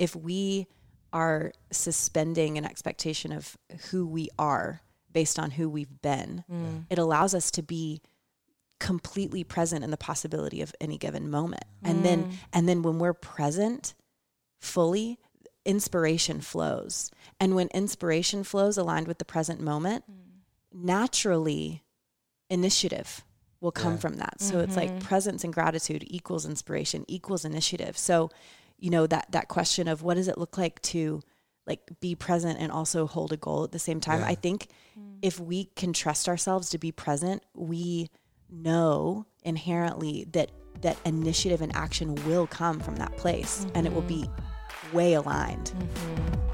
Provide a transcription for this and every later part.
if we are suspending an expectation of who we are based on who we've been, Mm. it allows us to be completely present in the possibility of any given moment. And then mm. and then when we're present fully, inspiration flows. And when inspiration flows aligned with the present moment, mm. naturally initiative will come Yeah. from that. So it's like mm-hmm. presence and gratitude equals inspiration equals initiative. So, you know, that that question of what does it look like to like be present and also hold a goal at the same time. Yeah. I think mm. if we can trust ourselves to be present, we know inherently that that initiative and action will come from that place and it will be mm-hmm. way aligned. Mm-hmm.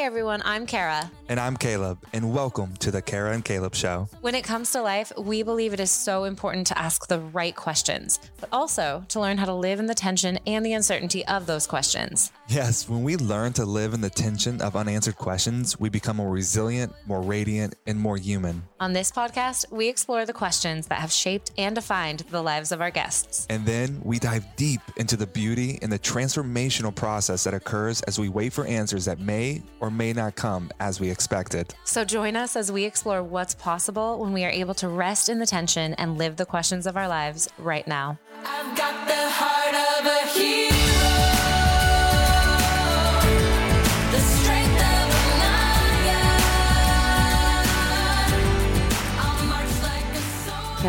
Hey everyone, I'm Kara. And I'm Caleb, and welcome to the Kara and Caleb Show. When it comes to life, we believe it is so important to ask the right questions, but also to learn how to live in the tension and the uncertainty of those questions. Yes, when we learn to live in the tension of unanswered questions, we become more resilient, more radiant, and more human. On this podcast, we explore the questions that have shaped and defined the lives of our guests. And then we dive deep into the beauty and the transformational process that occurs as we wait for answers that may or may not come as we expected. So join us as we explore what's possible when we are able to rest in the tension and live the questions of our lives right now. I've got the heart of a hero.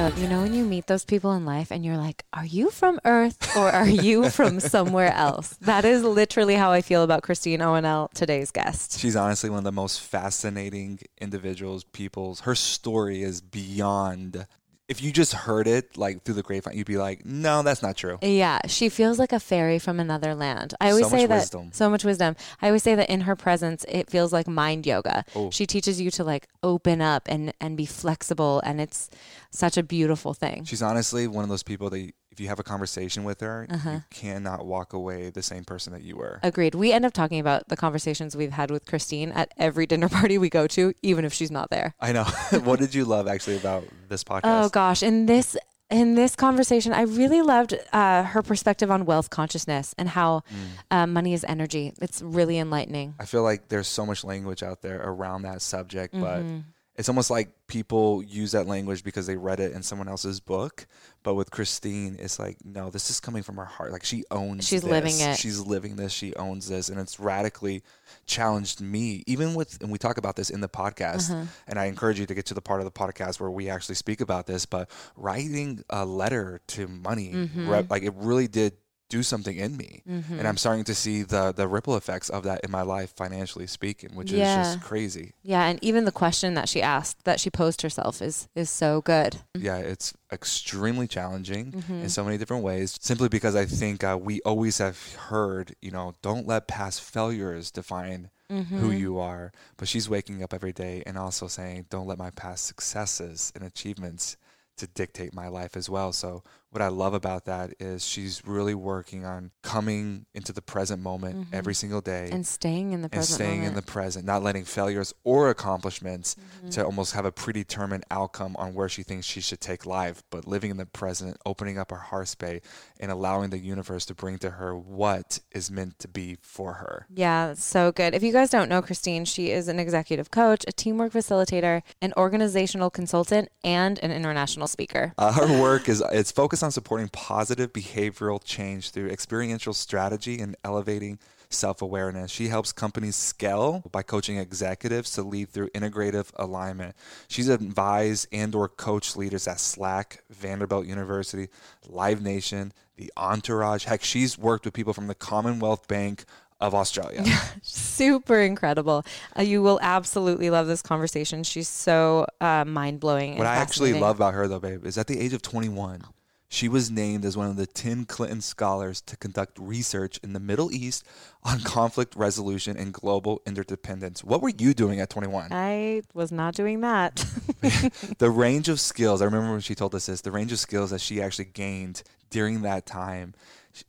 You know when you meet those people in life and you're like, are you from Earth or are you from somewhere else? That is literally how I feel about Christine ONL, today's guest. She's honestly one of the most fascinating individuals, people's. Her story is beyond. If you just heard it like through the grapevine, you'd be like, no, that's not true. Yeah, she feels like a fairy from another land. I always So say much that wisdom. so much wisdom. I always say that in her presence, it feels like mind yoga. Oh. She teaches you to like open up and and be flexible, and it's such a beautiful thing. She's honestly one of those people that if you have a conversation with her, Uh-huh. you cannot walk away the same person that you were. Agreed. We end up talking about the conversations we've had with Christine at every dinner party we go to, even if she's not there. I know. what did you love actually about this podcast? Oh gosh, in this in this conversation, I really loved uh, her perspective on wealth consciousness and how uh, money is energy. It's really enlightening. I feel like there's so much language out there around that subject, but Mm-hmm. It's almost like people use that language because they read it in someone else's book. But with Christine, it's like, no, this is coming from her heart. Like she owns She's this. living it. She's living this. She owns this. And it's radically challenged me, even with, and we talk about this in the podcast. Uh-huh. And I encourage you to get to the part of the podcast where we actually speak about this. But writing a letter to money, Mm-hmm. re- like it really did do something in me. And I'm starting to see the the ripple effects of that in my life financially speaking, which is just crazy. Yeah, and even the question that she asked, that she posed herself, is is so good. Yeah, it's extremely challenging Mm-hmm. in so many different ways. Simply because I think uh, we always have heard, you know, don't let past failures define Mm-hmm. who you are. But she's waking up every day and also saying, don't let my past successes and achievements to dictate my life as well. So what I love about that is she's really working on coming into the present moment every single day Mm-hmm. And staying in the present and staying in the present, not letting failures or accomplishments Mm-hmm. to almost have a predetermined outcome on where she thinks she should take life, but living in the present, opening up her heart space, and allowing the universe to bring to her what is meant to be for her. Yeah, so good. If you guys don't know Christine, she is an executive coach, a teamwork facilitator, an organizational consultant, and an international speaker. Uh, her work is it's focused on supporting positive behavioral change through experiential strategy and elevating self-awareness. She helps companies scale by coaching executives to lead through integrative alignment. She's advised and or coached leaders at Slack, Vanderbilt University, Live Nation, the Entourage. Heck, she's worked with people from the Commonwealth Bank of Australia. Super incredible. Uh, you will absolutely love this conversation. She's so uh, mind blowing. What I actually love about her, though, babe, is at the age of 21, she was named as one of the 10 Clinton scholars to conduct research in the Middle East on conflict resolution and global interdependence. What were you doing at 21? I was not doing that. the range of skills, I remember when she told us this, the range of skills that she actually gained during that time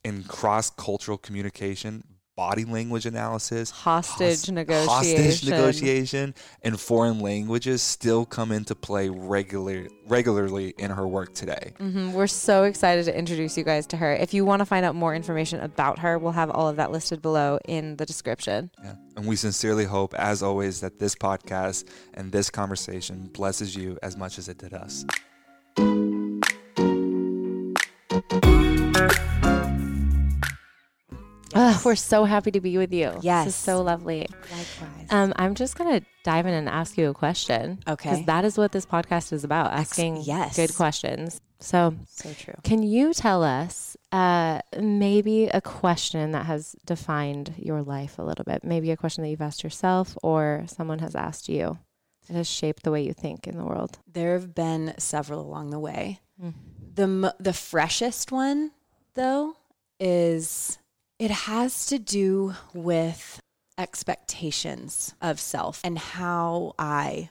in cross cultural communication, body language analysis, Hostage hostage negotiation. negotiation, and foreign languages still come into play regular, regularly in her work today. Mhm. We're so excited to introduce you guys to her. If you want to find out more information about her, we'll have all of that listed below in the description. Yeah. And we sincerely hope, as always, that this podcast and this conversation blesses you as much as it did us. Ugh, we're so happy to be with you. This Yes. is so lovely. Likewise. Um, I'm just gonna dive in and ask you a question. Okay. Because that is what this podcast is about, asking yes. good questions. So, so true. can you tell us uh, maybe a question that has defined your life a little bit? Maybe a question that you've asked yourself or someone has asked you that has shaped the way you think in the world. There have been several along the way. Mm. The the freshest one though is it has to do with expectations of self and how I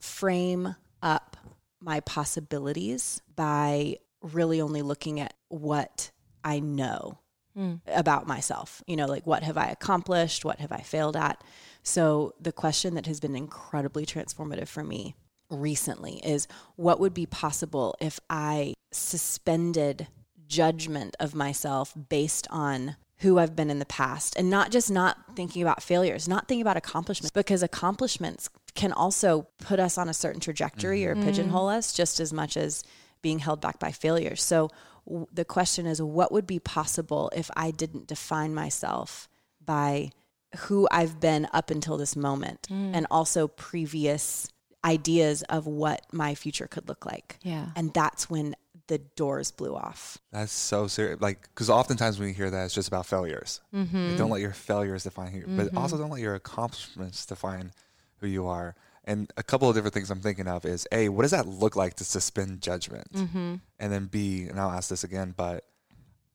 frame up my possibilities by really only looking at what I know Mm. about myself. You know, like what have I accomplished? What have I failed at? So, the question that has been incredibly transformative for me recently is what would be possible if I suspended judgment of myself based on who I've been in the past and not just not thinking about failures, not thinking about accomplishments, because accomplishments can also put us on a certain trajectory or mm-hmm. pigeonhole us just as much as being held back by failures. So w- the question is what would be possible if I didn't define myself by who I've been up until this moment mm. and also previous ideas of what my future could look like. Yeah. And that's when the doors blew off. That's so serious. Like, because oftentimes when you hear that, it's just about failures. Like, don't let your failures define who, you but mm-hmm. also don't let your accomplishments define who you are. And a couple of different things I'm thinking of is A, what does that look like to suspend judgment? Mm-hmm. And then B, and I'll ask this again, but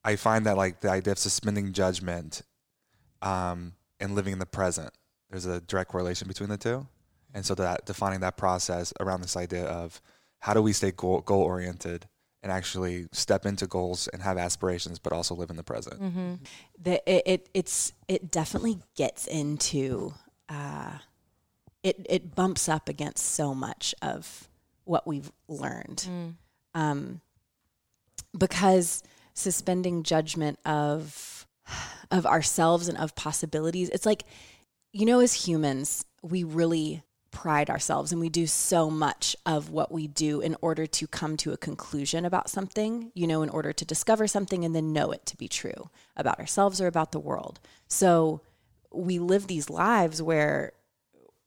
I find that like the idea of suspending judgment um, and living in the present, there's a direct correlation between the two. And so that defining that process around this idea of how do we stay goal, goal oriented and actually step into goals and have aspirations, but also live in the present. Mm-hmm. the it, it it's it definitely gets into uh it it bumps up against so much of what we've learned um because suspending judgment of of ourselves and of possibilities it's like you know as humans we really pride ourselves and we do so much of what we do in order to come to a conclusion about something, you know, in order to discover something and then know it to be true about ourselves or about the world. So we live these lives where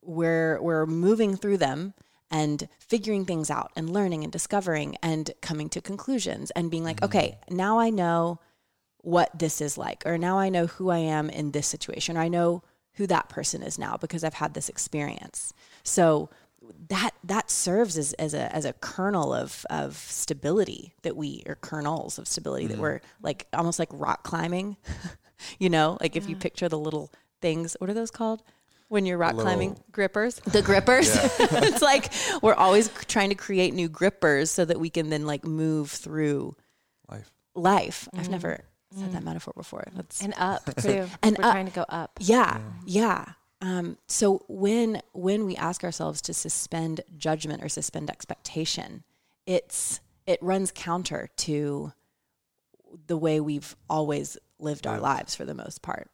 we're we're moving through them and figuring things out and learning and discovering and coming to conclusions and being like, mm-hmm. okay, now I know what this is like, or now I know who I am in this situation, or I know who that person is now because I've had this experience. So that that serves as, as a as a kernel of of stability that we or kernels of stability that mm-hmm. we're like almost like rock climbing. you know, like if you mm. picture the little things, what are those called? When you're rock climbing, Little- Grippers. the grippers. it's like we're always trying to create new grippers so that we can then like move through Life. life. I've mm. never said that metaphor before. That's And up too. And We're up. trying to go up. yeah, yeah. Um, so when when we ask ourselves to suspend judgment or suspend expectation, it's it runs counter to the way we've always lived our lives for the most part.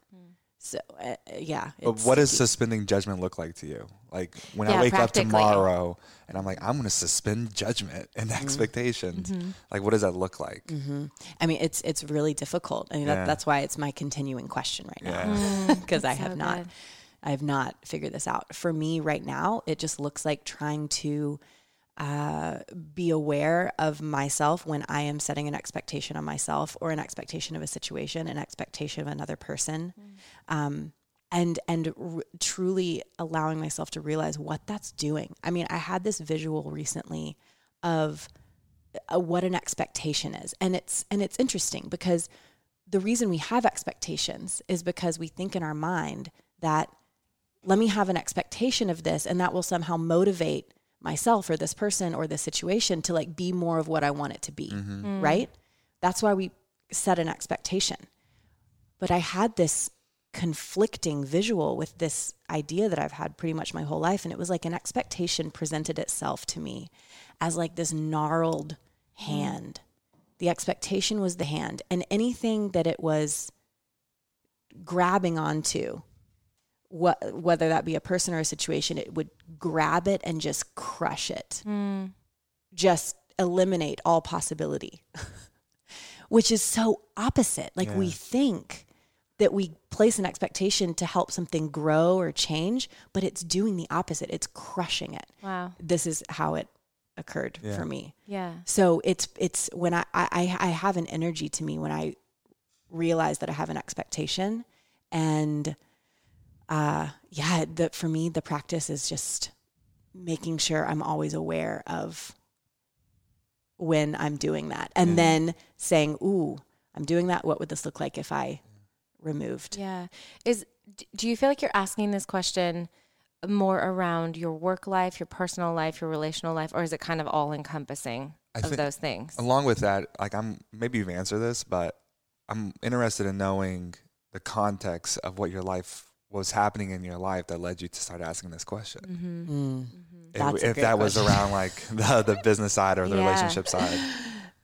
So uh, yeah. But what does suspending judgment look like to you? Like when I wake up tomorrow and I'm like, I'm going to suspend judgment and Mm-hmm. expectations. Like, what does that look like? I mean, it's it's really difficult. I mean, Yeah. that, that's why it's my continuing question right now Yeah. because I so have not, good. I have not figured this out. For me right now, it just looks like trying to uh, be aware of myself when I am setting an expectation on myself or an expectation of a situation, an expectation of another person, um, and and r- truly allowing myself to realize what that's doing. I mean, I had this visual recently of uh, what an expectation is. And it's and it's interesting because the reason we have expectations is because we think in our mind that let me have an expectation of this and that will somehow motivate myself or this person or this situation to like be more of what I want it to be mm-hmm. mm. right that's why we set an expectation but I had this conflicting visual with this idea that I've had pretty much my whole life. And it was like an expectation presented itself to me as like this gnarled mm. hand. The expectation was the hand, and anything that it was grabbing onto, what, whether that be a person or a situation, it would grab it and just crush it, mm. just eliminate all possibility, which is so opposite. Like we think that we place an expectation to help something grow or change, but it's doing the opposite. It's crushing it. Wow. This is how it occurred Yeah. for me. Yeah. So it's it's when I, I I have an energy to me when I realize that I have an expectation, and uh, yeah, that for me the practice is just making sure I'm always aware of when I'm doing that, and Yeah. then saying, "Ooh, I'm doing that. What would this look like if I removed?" Yeah. Is do you feel like you're asking this question more around your work life, your personal life, your relational life, or is it kind of all encompassing of think- those things? Along with that, like I'm maybe you've answered this, but I'm interested in knowing the context of what your life was happening in your life that led you to start asking this question. Mm-hmm. Mm. If, if great that was around like the, the business side or the Yeah. relationship side.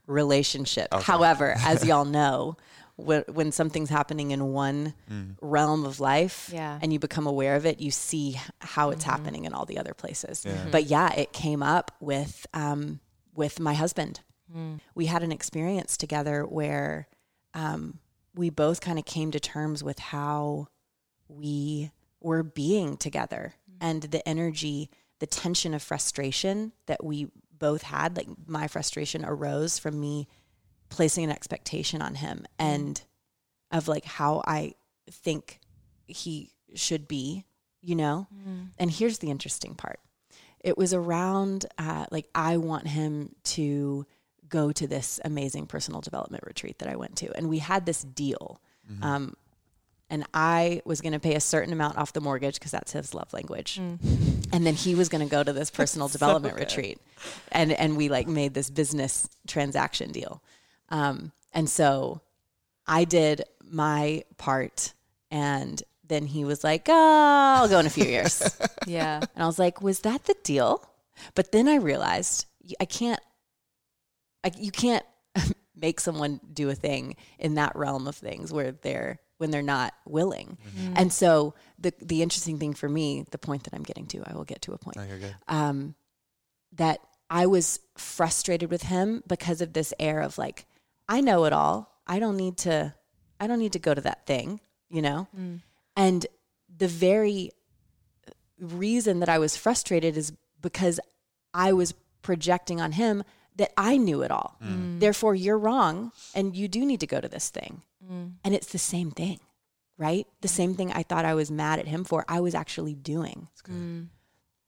relationship. Okay. However, as y'all know, when, when something's happening in one Mm. realm of life Yeah. and you become aware of it, you see how it's happening in all the other places. Yeah. But yeah, it came up with um, with my husband. Mm. We had an experience together where um, we both kind of came to terms with how we were being together and the energy, the tension of frustration that we both had. Like my frustration arose from me placing an expectation on him and of like how I think he should be, you know? And here's the interesting part it was around uh, like, I want him to go to this amazing personal development retreat that I went to. And we had this deal. Um, and I was going to pay a certain amount off the mortgage because that's his love language. And then he was going to go to this personal development retreat. And, and we like made this business transaction deal. Um, and so I did my part and then he was like, oh, I'll go in a few years. Yeah. And I was like, was that the deal? But then I realized I can't, I, you can't make someone do a thing in that realm of things where they're, when they're not willing. Mm-hmm. And so the, the interesting thing for me, the point that I'm getting to, I will get to a point No, you're good. um, that I was frustrated with him because of this air of like, I know it all. I don't need to, I don't need to go to that thing, you know? Mm. And the very reason that I was frustrated is because I was projecting on him that I knew it all. Mm. Therefore, you're wrong and you do need to go to this thing. Mm. And it's the same thing, right? The same mm. thing I thought I was mad at him for, I was actually doing. Mm.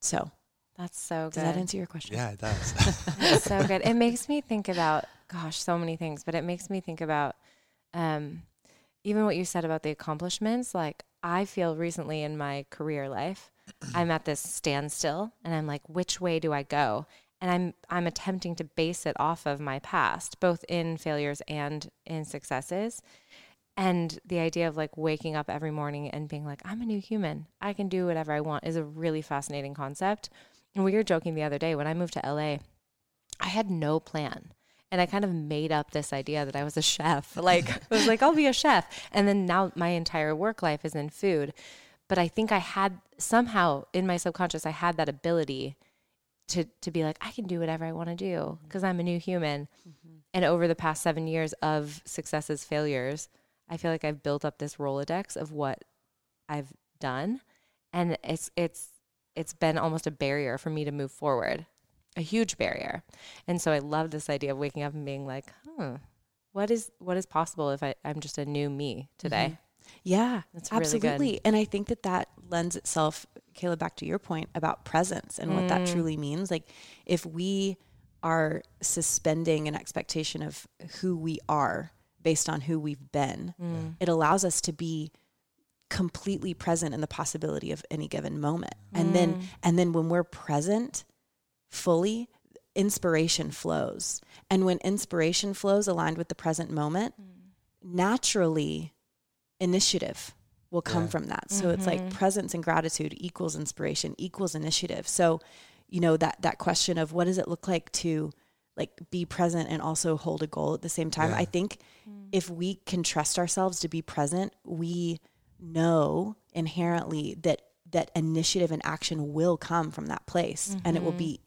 So, That's so does good. that answer your question? Yeah, it does. That's so good. It makes me think about, gosh, so many things, but it makes me think about um, even what you said about the accomplishments. Like, I feel recently in my career life, I'm at this standstill and I'm like, which way do I go? And I'm I'm attempting to base it off of my past, both in failures and in successes. And the idea of like waking up every morning and being like, I'm a new human. I can do whatever I want is a really fascinating concept. And we were joking the other day when I moved to LA, I had no plan. And I kind of made up this idea that I was a chef. Like, I was like, I'll be a chef. And then now my entire work life is in food. But I think I had somehow in my subconscious, I had that ability to, to be like, I can do whatever I want to do mm-hmm. because I'm a new human. Mm-hmm. And over the past seven years of successes, failures, I feel like I've built up this Rolodex of what I've done. And it's, it's, it's been almost a barrier for me to move forward, a huge barrier. And so I love this idea of waking up and being like, huh, what is what is possible if I, I'm just a new me today? Mm-hmm. Yeah, That's really good. absolutely. And I think that that lends itself, Kayla, back to your point about presence and what that Mm. truly means. Like, if we are suspending an expectation of who we are based on who we've been, Mm. it allows us to be completely present in the possibility of any given moment. And Mm. then, and then when we're present fully, inspiration flows. And when inspiration flows aligned with the present moment, naturally initiative will come Yeah. from that. So it's like mm-hmm. presence and gratitude equals inspiration equals initiative. So, you know, that that question of what does it look like to like be present and also hold a goal at the same time. Yeah. I think mm. if we can trust ourselves to be present, we know inherently that that initiative and action will come from that place and it will mm-hmm. be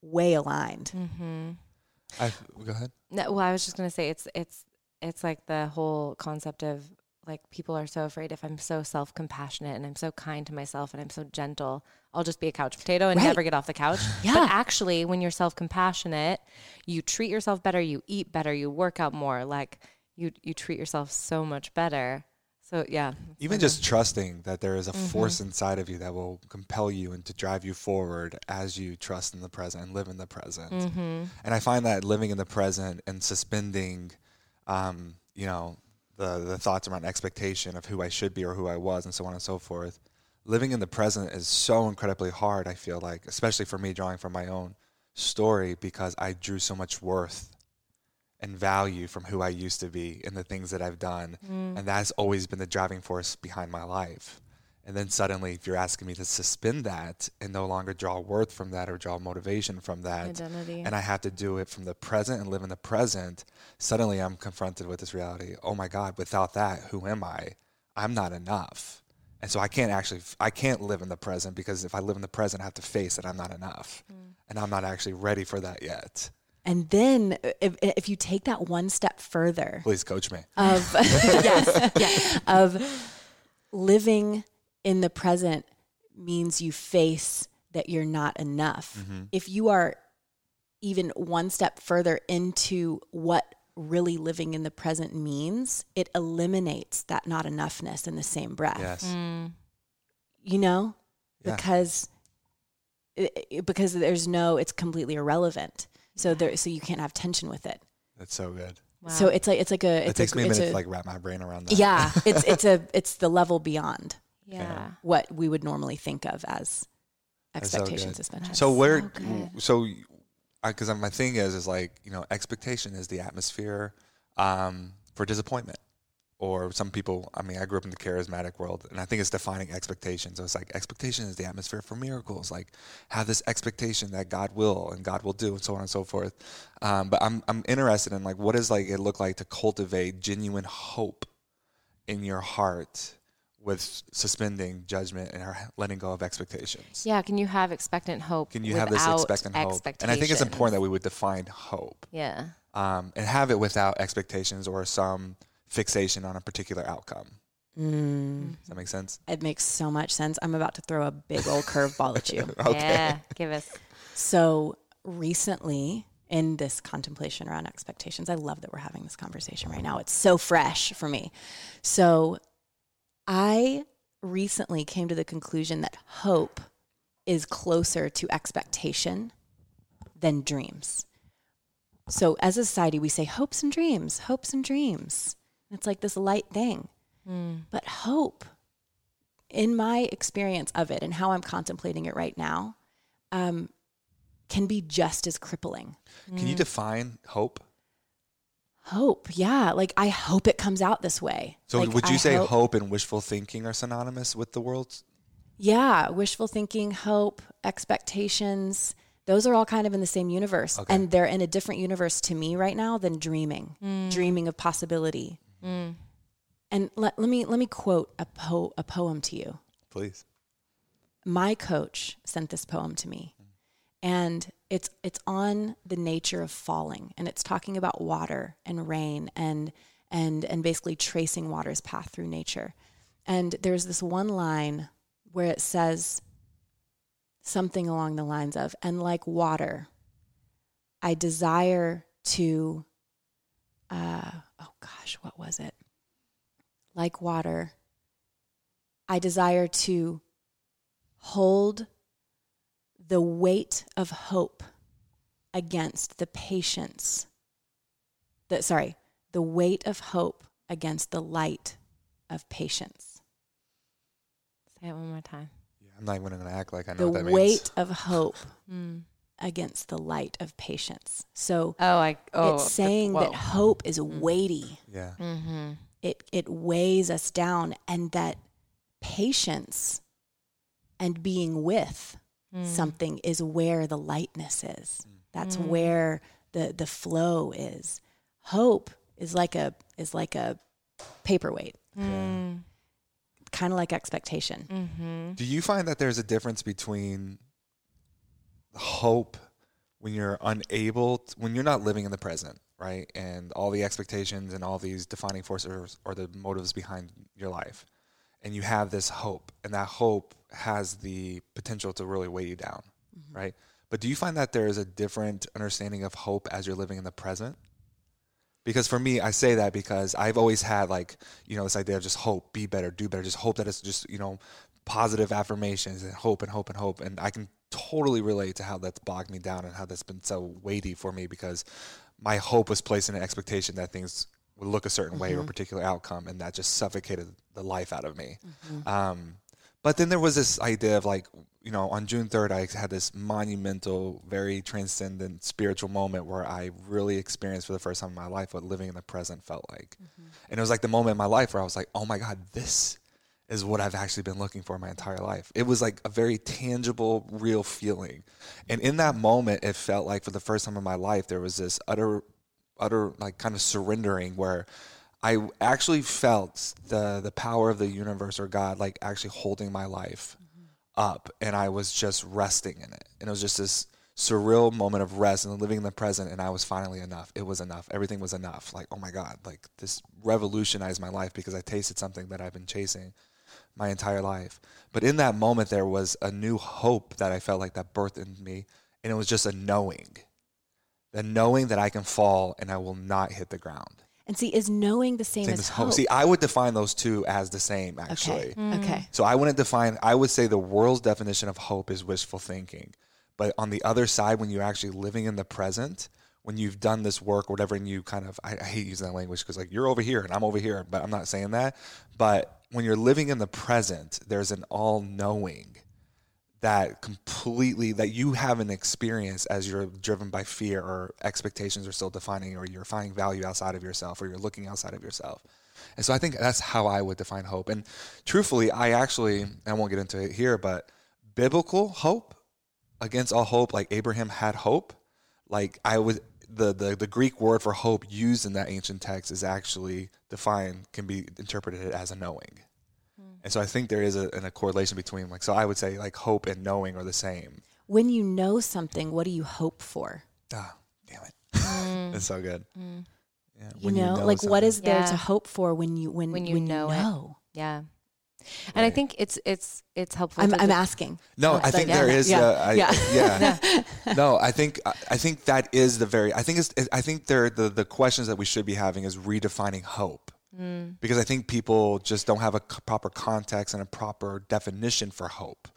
way aligned. Mm-hmm. I go ahead. No, well, I was just gonna say it's it's it's like the whole concept of like people are so afraid if I'm so self compassionate and I'm so kind to myself and I'm so gentle, I'll just be a couch potato and Right. never get off the couch. Yeah. But actually, when you're self compassionate, you treat yourself better, you eat better, you work out more. Like you you treat yourself so much better. So yeah, Even just trusting that there is a force inside of you that will compel you and to drive you forward as you trust in the present and live in the present. And I find that living in the present and suspending, um, you know, the the thoughts around expectation of who I should be or who I was and so on and so forth. Living in the present is so incredibly hard. I feel like, especially for me, drawing from my own story, because I drew so much worth and value from who I used to be and the things that I've done. Mm. And that's always been the driving force behind my life. And then suddenly, if you're asking me to suspend that and no longer draw worth from that or draw motivation from that, Identity. and I have to do it from the present and live in the present, suddenly I'm confronted with this reality. Oh my God, without that, who am I? I'm not enough. And so I can't actually, I can't live in the present because if I live in the present, I have to face that I'm not enough. Mm. And I'm not actually ready for that yet. And then uh, if, uh, if you take that one step further Please coach me. of yes, yeah, of living in the present means you face that you're not enough. If you are even one step further into what really living in the present means, it eliminates that not enoughness in the same breath. Yes. Mm. You know? Yeah. Because it, it- because there's no it's completely irrelevant. So there so you can't have tension with it. That's so good. Wow. So it's like it's like a It takes a, me a minute a- to like wrap my brain around that. yeah, it's it's a it's the level beyond yeah. what we would normally think of as That's so expectation good. suspension. So where, good. so, because my thing is, is like you know, expectation is the atmosphere um, for disappointment, or some people. I mean, I grew up in the charismatic world, and I think it's defining expectation. So it's like expectation is the atmosphere for miracles. Like have this expectation that God will and God will do, and so on and so forth. Um, but I'm I'm interested in like what does like it look like to cultivate genuine hope in your heart with suspending judgment and letting go of expectations. Yeah, can you have expectant hope? Can you have this expectant hope? And I think it's important that we would define hope Yeah. um, and have it without expectations or some fixation on a particular outcome. Mm, Does that make sense? it makes so much sense. I'm about to throw a big old curveball at you. Okay. Yeah. Give us. So recently, in this contemplation around expectations, I love that we're having this conversation right now. It's so fresh for me. So I recently came to the conclusion that hope is closer to expectation than dreams. So as a society, we say hopes and dreams, hopes and dreams. It's like this light thing. But hope, in my experience of it and how I'm contemplating it right now, um, can be just as crippling. Can you define hope? Hope, yeah. Like I hope it comes out this way. So Like, would you I say hope and wishful thinking are synonymous with the world? Yeah, wishful thinking, hope, expectations. Those are all kind of in the same universe, Okay. and they're in a different universe to me right now than dreaming, mm. dreaming of possibility. Mm. And let, let me let me quote a po- a poem to you. Please. my coach sent this poem to me and it's it's on the nature of falling and it's talking about water and rain and and and basically tracing water's path through nature. And there's this one line where it says something along the lines of and like water i desire to uh oh gosh what was it? Like water i desire to hold the weight of hope against the patience that sorry the weight of hope against the light of patience Say it one more time. Yeah, I'm not even going to act like I know the what that means. The weight of hope Mm. against the light of patience so Oh, I. Oh, it's saying whoa. that hope is weighty Yeah. Mm-hmm. it it weighs us down and that patience and being with something is where the lightness is that's where the the flow is hope is like a is like a paperweight Mm. kind of like expectation Mm-hmm. Do you find that there's a difference between hope when you're unable, t- when you're not living in the present, right? And all the expectations and all these defining forces or the motives behind your life. And you have this hope, and that hope has the potential to really weigh you down, mm-hmm. right? But do you find that there is a different understanding of hope as you're living in the present? Because for me, I say that because I've always had like, you know, this idea of just hope, be better, do better, just hope that it's just, you know, positive affirmations and hope and hope and hope. And I can totally relate to how that's bogged me down and how that's been so weighty for me because my hope was placed in an expectation that things would look a certain way or a particular outcome. And that just suffocated the life out of me. Um, but then there was this idea of like, you know, on June 3rd, I had this monumental, very transcendent spiritual moment where I really experienced for the first time in my life what living in the present felt like. And it was like the moment in my life where I was like, oh my God, this is what I've actually been looking for my entire life. It was like a very tangible, real feeling. And in that moment, it felt like for the first time in my life, there was this utter, utter, like kind of surrendering where I actually felt the the power of the universe or God like actually holding my life mm-hmm. up and I was just resting in it. And it was just this surreal moment of rest and living in the present and I was finally enough. It was enough. Everything was enough. Like, oh my God, like this revolutionized my life because I tasted something that I've been chasing my entire life. But in that moment there was a new hope that I felt like that birthed in me. And it was just a knowing. The knowing that I can fall and I will not hit the ground. And see is knowing the same, Same as as hope hope. See, I would define those two as the same actually. okay mm. okay So I wouldn't define, I would say the world's definition of hope is wishful thinking. But on the other side, when you're actually living in the present, when you've done this work or whatever, and you kind of, I, I hate using that language because like you're over here and I'm over here, but I'm not saying that. But when you're living in the present, there's an all knowing that completely that you haven't experienced as you're driven by fear or expectations are still defining or you're finding value outside of yourself or you're looking outside of yourself. And so i think that's how i would define hope. And truthfully i actually i won't get into it here but biblical hope against all hope like abraham had hope like i would the, the the greek word for hope used in that ancient text is actually defined can be interpreted as a knowing and so I think there is a, an- a correlation between like so I would say like hope and knowing are the same. when you know something what do you hope for Ah, damn it, it's so good. Yeah, you know, like what is there Yeah. to hope for when you when When you when know you it. Yeah. And I think it's it's it's helpful. I'm I'm asking. No, I think yeah, there is. yeah, uh, yeah. yeah. no, I think I I think that is the very. I think it's. I think there the the questions that we should be having is redefining hope. Mm. Because I think people just don't have a c- proper context and a proper definition for hope.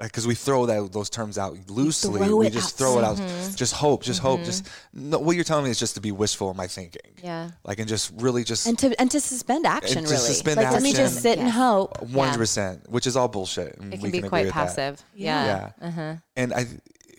Because we throw that those terms out loosely, we just out. throw it out. Just hope, just hope, just no, what you're telling me is just to be wishful in my thinking. Yeah. like and just really just And to and to suspend action to really. suspend like let me just sit and hope. one hundred percent, which is all bullshit. and It we can be agree quite with that. passive. Yeah. Yeah. Yeah. Uh-huh. And I,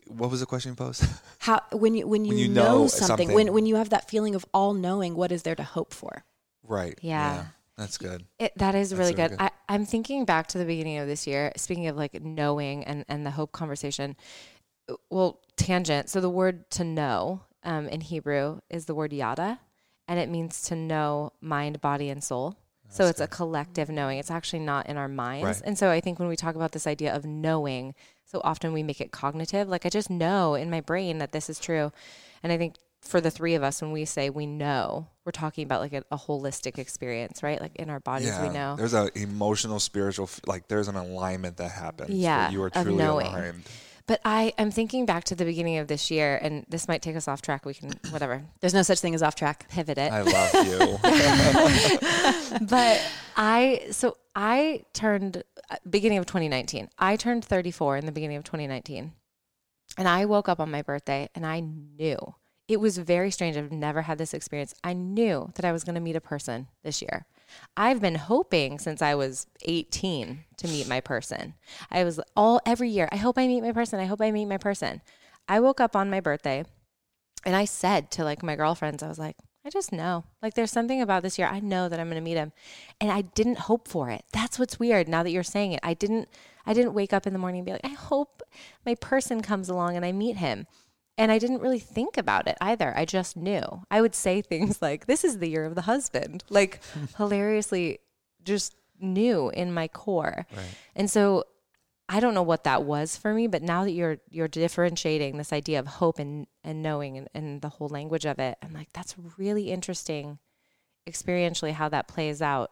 what was the question posed? How when you when you, you know, know something, something. when when you have that feeling of all knowing, what is there to hope for? Right. Yeah. That's good. It, that is really really good. good. I, I'm thinking back to the beginning of this year, speaking of like knowing and, and the hope conversation. Well, tangent. So the word to know um, in Hebrew is the word yada, and it means to know mind, body, and soul. So it's a collective knowing. It's actually not in our minds. Right. And so I think when we talk about this idea of knowing, so often we make it cognitive. Like I just know in my brain that this is true. And I think for the three of us, when we say we know, we're talking about like a, a holistic experience, right? Like in our bodies, we know. There's an emotional, spiritual, like there's an alignment that happens. Yeah, You are of truly knowing. aligned. But I am thinking back to the beginning of this year, and this might take us off track. We can, whatever, There's no such thing as off track. pivot it. I love you. but I, so I turned, uh, beginning of 2019, I turned 34 in the beginning of 2019. And I woke up on my birthday and I knew it was very strange. I've never had this experience. I knew that I was going to meet a person this year. I've been hoping since I was 18 to meet my person. I was all every year, I hope I meet my person. I hope I meet my person. I woke up on my birthday and I said to like my girlfriends, I was like, I just know. Like there's something about this year. I know that I'm going to meet him. And I didn't hope for it. That's what's weird now that you're saying it. I didn't I didn't wake up in the morning and be like, I hope my person comes along and I meet him. And I didn't really think about it either. I just knew. I would say things like, This is the year of the husband. Like hilariously just knew in my core. And so I don't know what that was for me, but now that you're you're differentiating this idea of hope and and knowing and, and the whole language of it, I'm like, that's really interesting experientially how that plays out.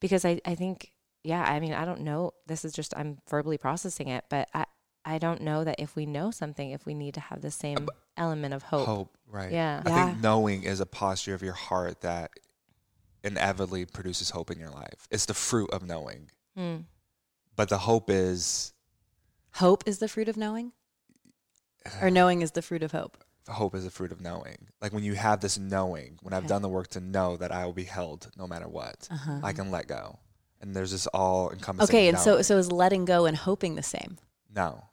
Because I, I think, yeah, I mean, I don't know. This is just I'm verbally processing it, but I I don't know that if we know something, if we need to have the same element of hope. Hope, right? Yeah. I Yeah. think knowing is a posture of your heart that inevitably produces hope in your life. It's the fruit of knowing, Hmm. but the hope is Hope is the fruit of knowing, or knowing is the fruit of hope. hope is the fruit of knowing. Like when you have this knowing, when I've done the work to know that I will be held no matter what, Uh-huh. I can let go. And there's this all encompassing. Okay, and so so is letting go and hoping the same? no.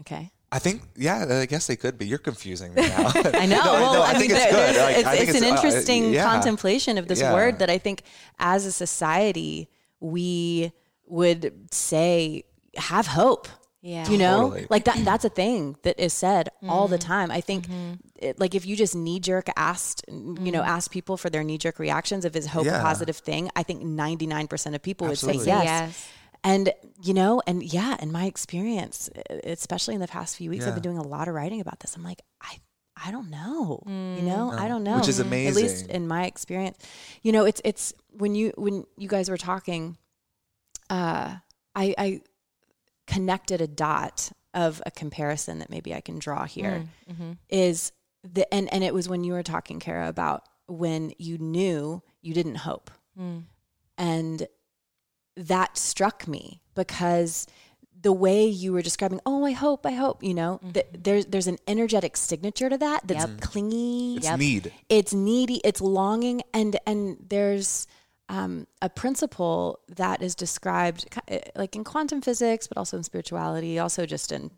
Okay. I think, yeah, I guess they could but You're confusing me now. I know. No, well, no, I, mean, think it's good. Like, it's, I think it's an uh, interesting yeah. contemplation of this Yeah. word that I think, as a society, we would say have hope. Yeah. You know, Totally. like that. That's a thing that is said all Mm-hmm. the time. I think, it, like, if you just knee jerk asked, you Mm-hmm. know, ask people for their knee jerk reactions, if is hope a positive thing, I think ninety nine percent of people would say yes. Yes. And you know, and yeah, in my experience, especially in the past few weeks, I've been doing a lot of writing about this. I'm like, I, I don't know. You know, mm. I don't know. Which is amazing. At least in my experience, you know, it's it's when you when you guys were talking, uh, I I connected a dot of a comparison that maybe I can draw here mm. mm-hmm. is the and and it was when you were talking, Kara, about when you knew you didn't hope, mm. and that struck me because the way you were describing, oh, I hope, I hope, you know, that there's there's an energetic signature to that that's clingy. It's need. It's needy. It's longing, and and there's um, a principle that is described uh, like in quantum physics, but also in spirituality, also just in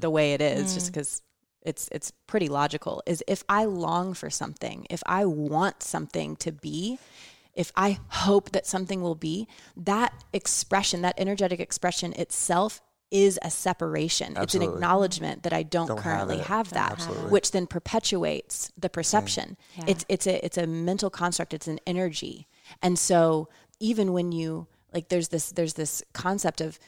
the way it is, just because it's it's pretty logical. Is if I long for something, if I want something to be, if I hope that something will be, that expression, that energetic expression itself is a separation. It's an acknowledgement that I don't, Don't currently it. have, that, Absolutely. which then perpetuates the perception. It's it's a it's a mental construct. It's an energy, and so even when you like, there's this there's this concept of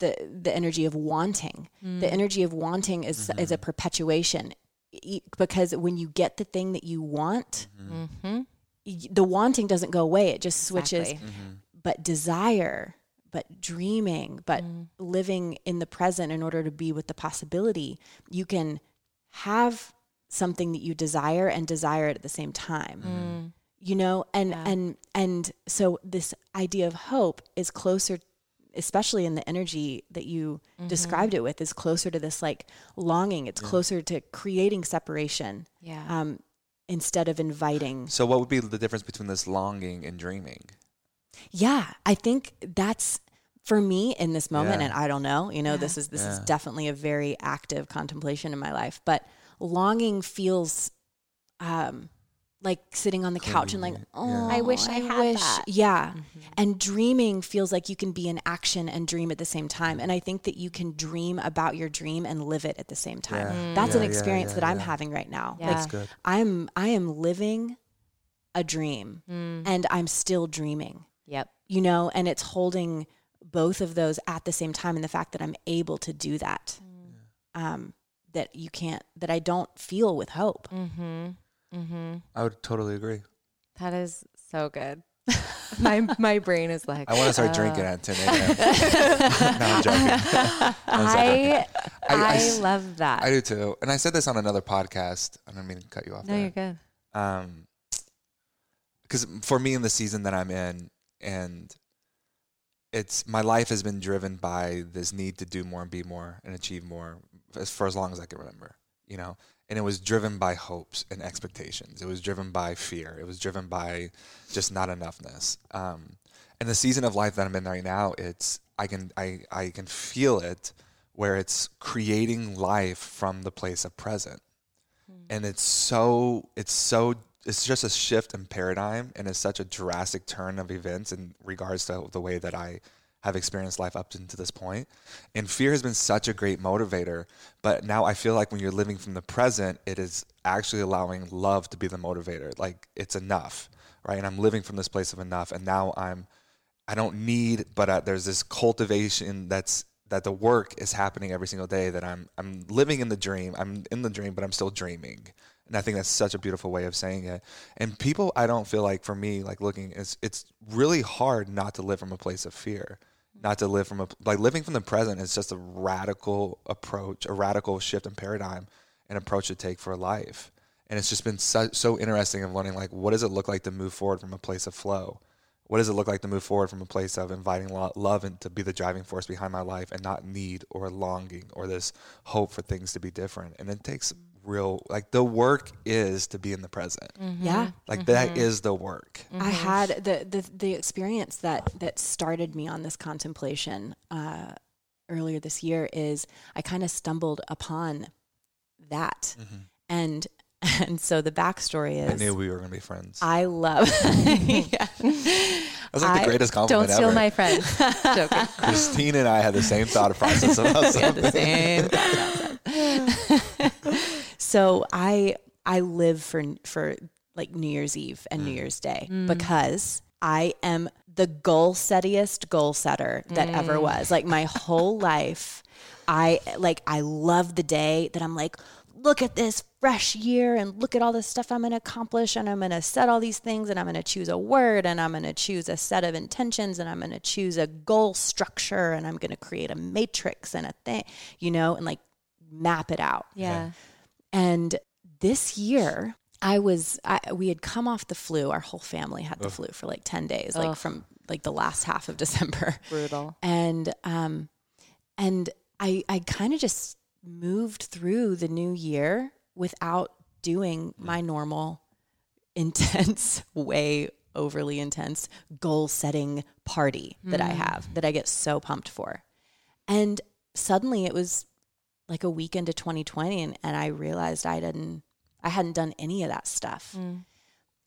the the energy of wanting. The mm. energy of wanting is mm-hmm. is a perpetuation, E- because when you get the thing that you want, y- the wanting doesn't go away. It just switches. Exactly. But desire, but dreaming, but Mm. living in the present in order to be with the possibility, you can have something that you desire and desire it at the same time. Mm. You know, and and and so this idea of hope is closer especially in the energy that you Mm-hmm. described it with is closer to this like longing it's closer to creating separation Yeah. um, instead of inviting. So, what would be the difference between this longing and dreaming? Yeah, I think that's for me in this moment, Yeah. and I don't know. You know, this is this is definitely a very active contemplation in my life, but longing feels um, like sitting on the couch and like, oh, I wish I had that." Yeah, and dreaming feels like you can be in action and dream at the same time, and I think that you can dream about your dream and live it at the same time. Yeah. That's Yeah, an experience yeah, that I'm yeah. having right now. Yeah. Like, That's good. I'm I am living a dream, and I'm still dreaming Yep. you know, and it's holding both of those at the same time. And the fact that I'm able to do that, um, that you can't, that I don't feel with hope. Mm-hmm. Mm-hmm. I would totally agree. That is so good. my my brain is like I want to start uh, drinking at 10 a.m. no, I'm joking. I, I- I I, love that. I do too. And I said this on another podcast. I don't mean to cut you off. no, there. you're good. um because for me in the season that i'm in and it's my life has been driven by this need to do more and be more and achieve more as for as long as i can remember you know and it was driven by hopes and expectations. It was driven by fear. It was driven by just not enoughness. Um and the season of life that i'm in right now it's i can i i can feel it where it's creating life from the place of present. And it's so it's so it's just a shift in paradigm and it's such a drastic turn of events in regards to the way that I have experienced life up to this point. And fear has been such a great motivator. But now I feel like when you're living from the present, it is actually allowing love to be the motivator. Like it's enough, right? And I'm living from this place of enough. And now I'm, I don't need, but uh, there's this cultivation that's that the work is happening every single day. That I'm I'm living in the dream. I'm in the dream, but I'm still dreaming. And I think that's such a beautiful way of saying it. And people, I don't feel like for me, like looking, it's it's really hard not to live from a place of fear, not to live from a like living from the present is just a radical approach, a radical shift in paradigm, and approach to take for life. And it's just been so, so interesting of learning like what does it look like to move forward from a place of flow. What does it look like to move forward from a place of inviting lo- love and to be the driving force behind my life and not need or longing or this hope for things to be different? And it takes real, like the work is to be in the present. Mm-hmm. Yeah. Like that mm-hmm. is the work. I mm-hmm. had the, the the experience that that started me on this contemplation uh, earlier this year is I kind of stumbled upon that, and and so the backstory is I knew we were going to be friends. I love yeah. That's like I- the greatest compliment. Don't compliment steal ever. my friend. Joking. Christine and I had the same thought process about we had something. the same thought process. So I I live for for like New Year's Eve and New mm. Year's Day mm. because I am the goal settiest goal setter that ever mm. was. Like my whole life, I like I love the day that I'm like, look at this fresh year and look at all this stuff I'm going to accomplish and I'm going to set all these things and I'm going to choose a word and I'm going to choose a set of intentions and I'm going to choose a goal structure and I'm going to create a matrix and a thing, you know, and like map it out. Yeah. And this year, I was I, we had come off the flu. Our whole family had the flu for like 10 days, like Ugh. from like the last half of December. Brutal. And um and I I kind of just moved through the new year without doing my normal intense way overly intense goal setting party that I have that I get so pumped for. And suddenly it was like a week into 2020 and, and I realized I didn't I hadn't done any of that stuff. Mm.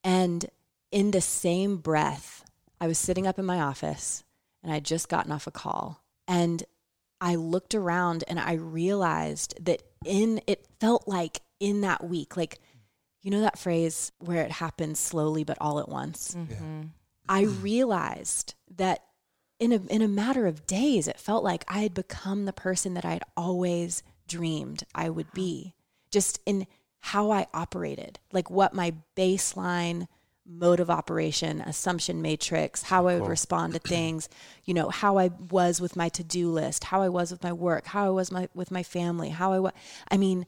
And in the same breath, I was sitting up in my office and I'd just gotten off a call. And I looked around and I realized that in it felt like in that week, like, you know, that phrase where it happens slowly but all at once. Mm-hmm. I realized that in a in a matter of days, it felt like I had become the person that I had always dreamed I would be, just in how I operated, like what my baseline mode of operation, assumption matrix, how I would respond to things, you know, how I was with my to-do list, how I was with my work, how I was my, with my family, how I was, I mean,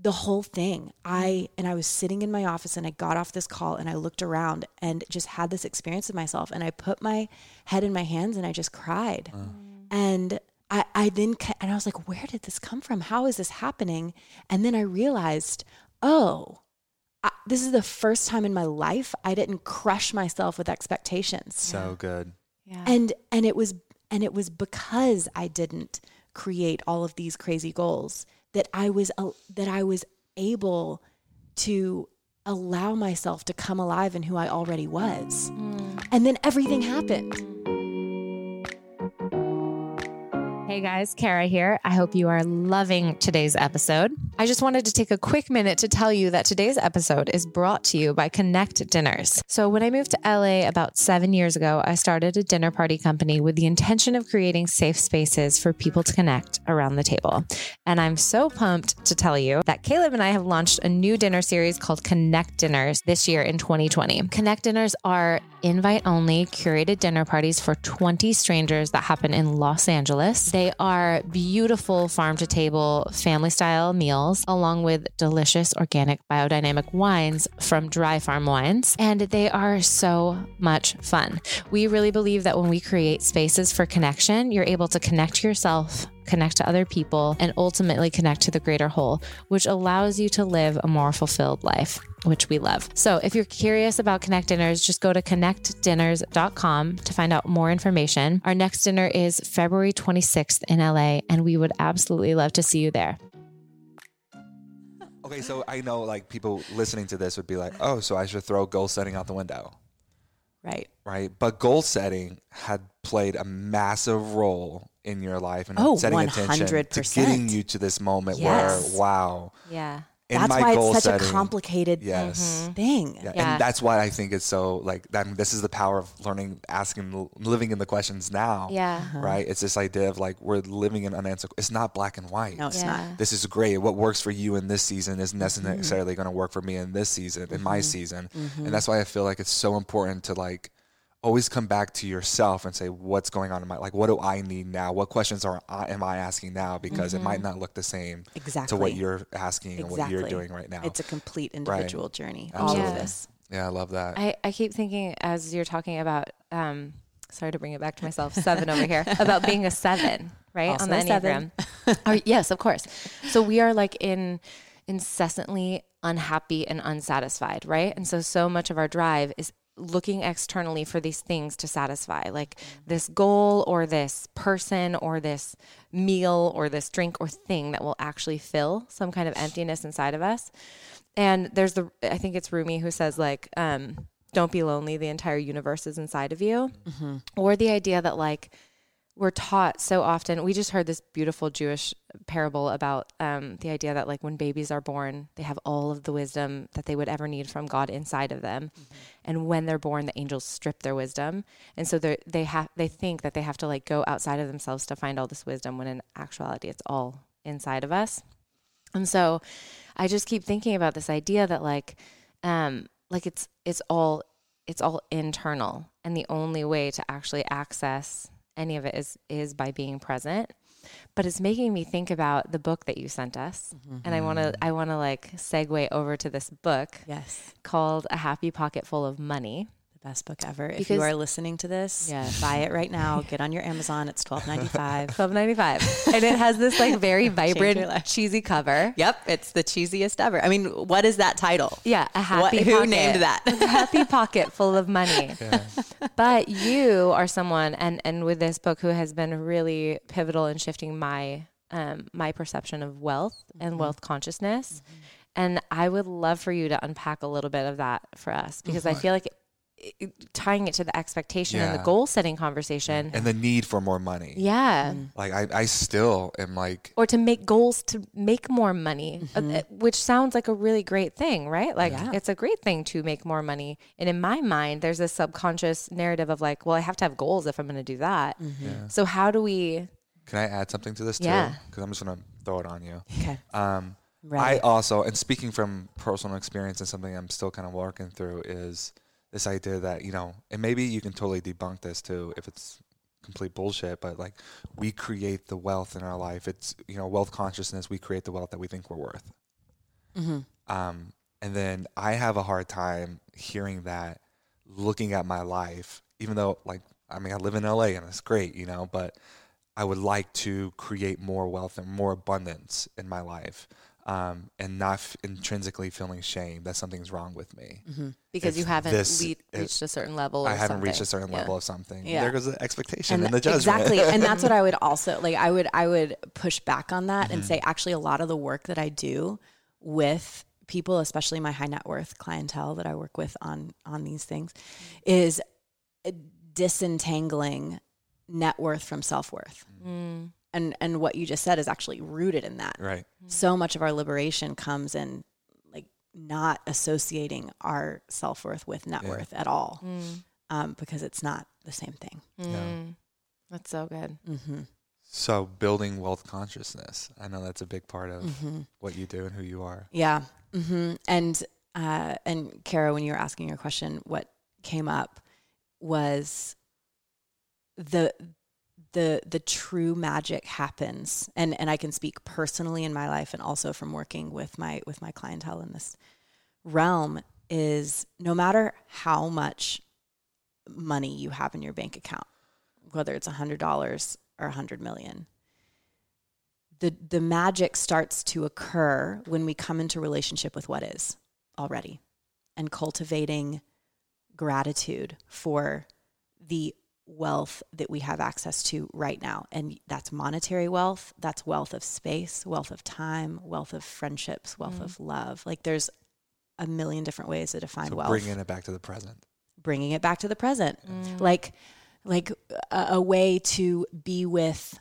the whole thing. I, and I was sitting in my office and I got off this call and I looked around and just had this experience of myself and I put my head in my hands and I just cried. Uh-huh. And I, I then, ca- and I was like, where did this come from? How is this happening? And then I realized, oh, I, this is the first time in my life I didn't crush myself with expectations. So good. Yeah. And and it was and it was because I didn't create all of these crazy goals that I was uh, that I was able to allow myself to come alive in who I already was. And then everything happened. Hey guys, Kara here. I hope you are loving today's episode. I just wanted to take a quick minute to tell you that today's episode is brought to you by Connect Dinners. So, when I moved to LA about seven years ago, I started a dinner party company with the intention of creating safe spaces for people to connect around the table. And I'm so pumped to tell you that Caleb and I have launched a new dinner series called Connect Dinners this year in 2020. Connect Dinners are invite only curated dinner parties for 20 strangers that happen in Los Angeles. They are beautiful farm to table family style meals along with delicious organic biodynamic wines from Dry Farm Wines and they are so much fun. We really believe that when we create spaces for connection, you're able to connect yourself connect to other people, and ultimately connect to the greater whole, which allows you to live a more fulfilled life, which we love. So if you're curious about Connect Dinners, just go to connectdinners.com to find out more information. Our next dinner is February 26th in LA, and we would absolutely love to see you there. Okay, so I know like people listening to this would be like, oh, so I should throw goal setting out the window, Right. right? But goal setting had played a massive role in your life and Oh, setting attention to getting you to this moment Yes. where, wow, Yeah. in That's my why goal it's such setting, a complicated yes. Mm-hmm. thing. Yeah, Yeah. and that's why I think it's so like that. This is the power of learning, asking, living in the questions now. Yeah. Uh-huh. right. It's this idea of like we're living in unanswered. It's not black and white. No, it's Yeah. not. This is great. What works for you in this season isn't Mm-hmm. necessarily going to work for me in this season, in my mm-hmm. season, and mm-hmm. that's why I feel like it's so important to like always come back to yourself and say what's going on in my like what do I need now? What questions are I, am I asking now? Because it might not look the same exactly to Mm-hmm. What you're asking and what you're doing right now. It's a complete individual journey. All of this. yeah, I love that. I, I keep thinking as you're talking about um sorry to bring it back to myself, seven over here, about being a seven, right? Also on the a seven. Enneagram. or, yes, of course. So we are like in incessantly unhappy and unsatisfied, right? And so so much of our drive is looking externally for these things to satisfy, like this goal or this person or this meal or this drink or thing that will actually fill some kind of emptiness inside of us. And there's the I think it's Rumi who says like um don't be lonely the entire universe is inside of you. Or the idea that like we're taught so often. We just heard this beautiful jewish parable about um, the idea that like when babies are born they have all of the wisdom that they would ever need from god inside of them. And when they're born the angels strip their wisdom. And so they they have they think that they have to like go outside of themselves to find all this wisdom when in actuality it's all inside of us. And so I just keep thinking about this idea that like um like it's it's all it's all internal. And the only way to actually access any of it is is by being present. But it's making me think about the book that you sent us. And I want to mm-hmm. I want to like segue over to this book Yes. called A Happy Pocket Full of Money. The best book ever. if you are listening to this, Yes. buy it right now. Get on your Amazon. It's twelve ninety five. Twelve ninety five, and it has this like very vibrant, cheesy cover. Yep, it's the cheesiest ever. I mean, what is that title? Yeah, a happy What- who pocket. named that? A happy pocket full of money. But you are someone, and and with this book, who has been really pivotal in shifting my um, my perception of wealth and mm-hmm. wealth consciousness. Mm-hmm. And I would love for you to unpack a little bit of that for us because I mm-hmm. feel like it, it- tying it to the expectation and the goal setting conversation. and the need for more money. Yeah. Like I, I still am like Or to make goals to make more money, uh, Mm-hmm. uh, which sounds like a really great thing, right? Like Yeah. it's a great thing to make more money. And in my mind, there's this subconscious narrative of like, well, I have to have goals if I'm going to do that. Mm-hmm. So how do we? Can I add something to this too? Yeah. Because I'm just gonna throw it on you. Okay. Um, I also, and speaking from personal experience and something I'm still kind of working through, is this idea that you know, and maybe you can totally debunk this too if it's complete bullshit. But like, we create the wealth in our life. It's you know, wealth consciousness. We create the wealth that we think we're worth. Mm-hmm. Um, and then I have a hard time hearing that, looking at my life, even though like I mean I live in LA and it's great, you know, but I would like to create more wealth and more abundance in my life, um, and not f- intrinsically feeling shame that something's wrong with me. Because If you haven't this- le- reached a certain level. I haven't reached a certain Yeah. level of something. Yeah. There goes the expectation and and, the judgment. exactly and that's what i would also like i would i would push back on that Mm-hmm. and say actually a lot of the work that i do with people especially my high net worth clientele that i work with on on these things is uh, disentangling net worth from self-worth Mm. And and what you just said is actually rooted in that right. so much of our liberation comes in like not associating our self-worth with net Yeah. worth at all Mm. um, because it's not the same thing Mm. That's so good. mm-hmm. So building wealth consciousness. I know that's a big part of Mm-hmm. what you do and who you are. Yeah. hmm And uh, and Kara, when you were asking your question, what came up was the the the true magic happens, and and I can speak personally in my life, and also from working with my with my clientele in this realm is no matter how much money you have in your bank account, whether it's a hundred dollars or a hundred million, the the magic starts to occur when we come into relationship with what is already and cultivating gratitude for the wealth that we have access to right now. And that's monetary wealth, that's wealth of space, wealth of time, wealth of friendships, wealth of mm. love. Like there's a million different ways to define So wealth. bringing it back to the present. bringing it back to the present. Mm. Like like a, a way to be with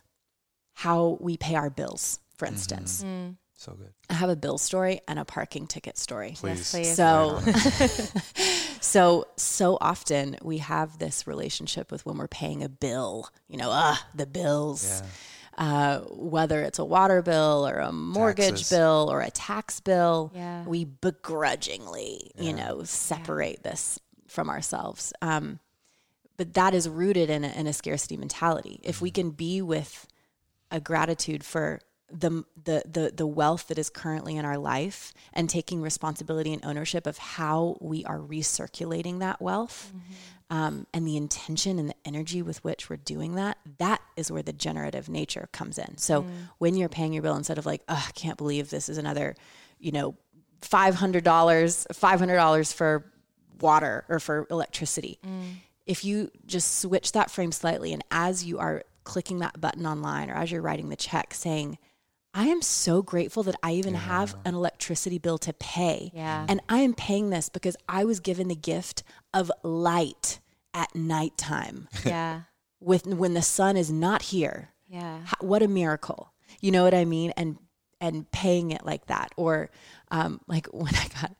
how we pay our bills, for mm-hmm. instance. Mm. So good. I have a bill story and a parking ticket story. Please. please. So, so, so often we have this relationship with when we're paying a bill, you know, ah, the bills, uh, whether it's a water bill or a mortgage Taxes. bill or a tax bill, Yeah. we begrudgingly, you know, separate this from ourselves. Um, but that is rooted in a, in a scarcity mentality. If we can be with a gratitude for the, the the the wealth that is currently in our life and taking responsibility and ownership of how we are recirculating that wealth mm-hmm. um, and the intention and the energy with which we're doing that that is where the generative nature comes in. So mm. when you're paying your bill instead of like oh, i can't believe this is another you know $500 $500 for water or for electricity mm. if you just switch that frame slightly and as you are clicking that button online or as you're writing the check saying i am so grateful that i even have an electricity bill to pay. Yeah. and i am paying this because i was given the gift of light at nighttime. Yeah. with when the sun is not here. Yeah. H- what a miracle. You know what i mean? And and paying it like that. Or um, like when i got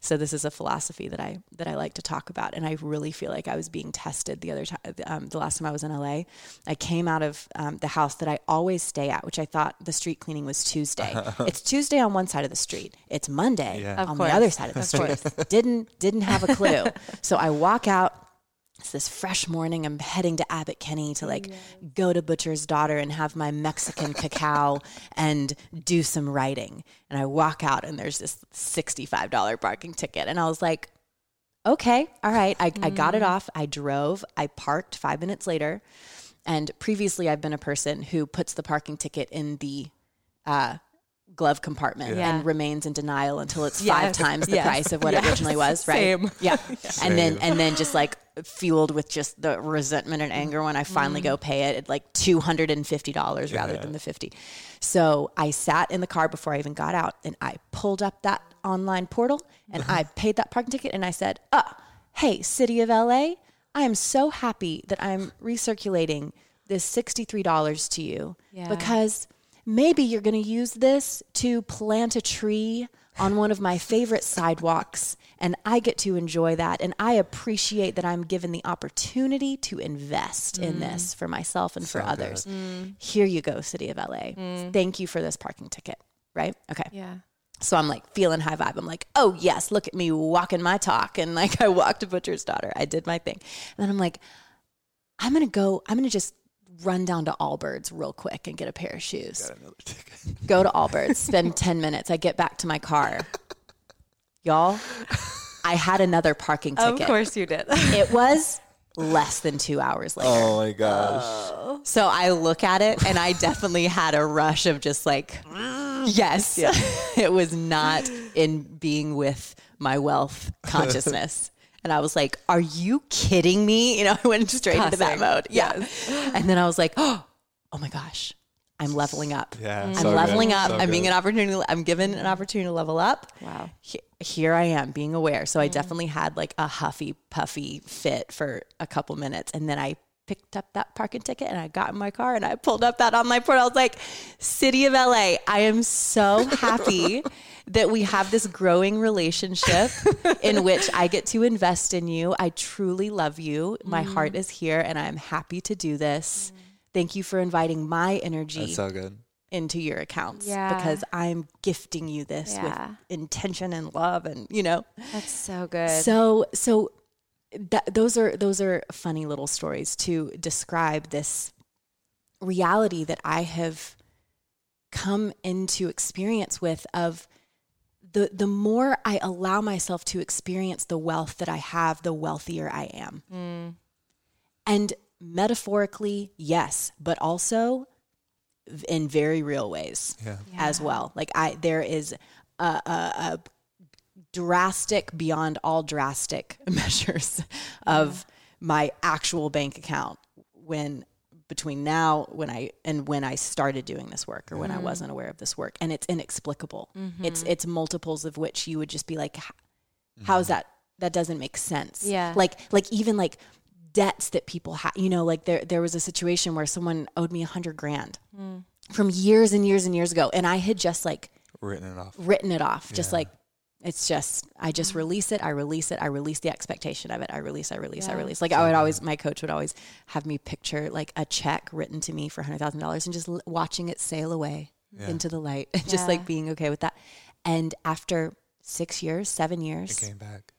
so this is a philosophy that i that i like to talk about and i really feel like i was being tested the other time um, the last time i was in la i came out of um, the house that i always stay at which i thought the street cleaning was tuesday. It's tuesday on one side of the street. It's monday Yeah. On course. the other side of the Of street. Didn't didn't have a clue. So i walk out it's this fresh morning. I'm heading to Abbot Kinney to like go to Butcher's Daughter and have my Mexican cacao and do some writing. And I walk out and there's this $65 parking ticket. And I was like, okay, all right. I, I got it off. I drove. I parked five minutes later. And previously, I've been a person who puts the parking ticket in the uh, glove compartment Yeah. and remains in denial until it's five times the Yes. price of what it originally was, right? Same. Yeah. And then and then just like fueled with just the resentment and anger when I finally go pay it at like two hundred and fifty dollars rather than the fifty. So I sat in the car before I even got out and I pulled up that online portal and I paid that parking ticket and I said, "Ah, hey, City of LA, I am so happy that I'm recirculating this sixty-three dollars to you Yeah. because maybe you're going to use this to plant a tree on one of my favorite sidewalks and I get to enjoy that and I appreciate that I'm given the opportunity to invest in mm. this for myself and for So others. Mm. Here you go City of LA. Mm. Thank you for this parking ticket, right? Okay. Yeah. So I'm like feeling high vibe. I'm like, oh yes, look at me walking my talk. And like I walked to Butcher's daughter. I did my thing. And then I'm like, I'm gonna go, I'm gonna just run down to Allbirds real quick and get a pair of shoes. Got another ticket. Go to Allbirds, spend 10 minutes. I get back to my car. Y'all, I had another parking ticket. Of course you did. It was less than two hours later. Oh my gosh. Oh. So I look at it and I definitely had a rush of just like, yes, it was not in being with my wealth consciousness. And I was like, are you kidding me? You know, I went straight into that mode. Yeah. And then I was like, oh, oh my gosh, I'm leveling up. Yeah, I'm so good. leveling up. So I'm being good. an opportunity. I'm given an opportunity to level up. Wow. He- Here I am being aware. So I mm. definitely had like a huffy puffy fit for a couple minutes. And then I picked up that parking ticket and I got in my car and I pulled up that online portal. I was like, City of LA, I am so happy that we have this growing relationship in which I get to invest in you. I truly love you. My mm. heart is here and I'm happy to do this. Mm. Thank you for inviting my energy That's so good. into your accounts Yeah. because I'm gifting you this Yeah. with intention and love and you know. That's so good. So so that those are those are funny little stories to describe this reality that I have come into experience with of the the more I allow myself to experience the wealth that I have, the wealthier I am. Mm. And metaphorically, yes, but also in very real ways Yeah. as well. Like I, there is a, a, a drastic beyond all drastic measures of my actual bank account when between now when I and when I started doing this work or when Mm-hmm. I wasn't aware of this work and it's inexplicable. It's it's multiples of which you would just be like how's that that doesn't make sense. Yeah. Like like even like debts that people have, you know, like there there was a situation where someone owed me a 100 grand Mm. from years and years and years ago and I had just like Written it off. written it off. Just like it's just I just mm. release it. I release it. I release the expectation of it. I release. I release. I release. Like I would always, my coach would always have me picture like a check written to me for hundred thousand dollars and just l- watching it sail away Yeah. into the light, and just Yeah. like being okay with that. And after six years, seven It years, came back.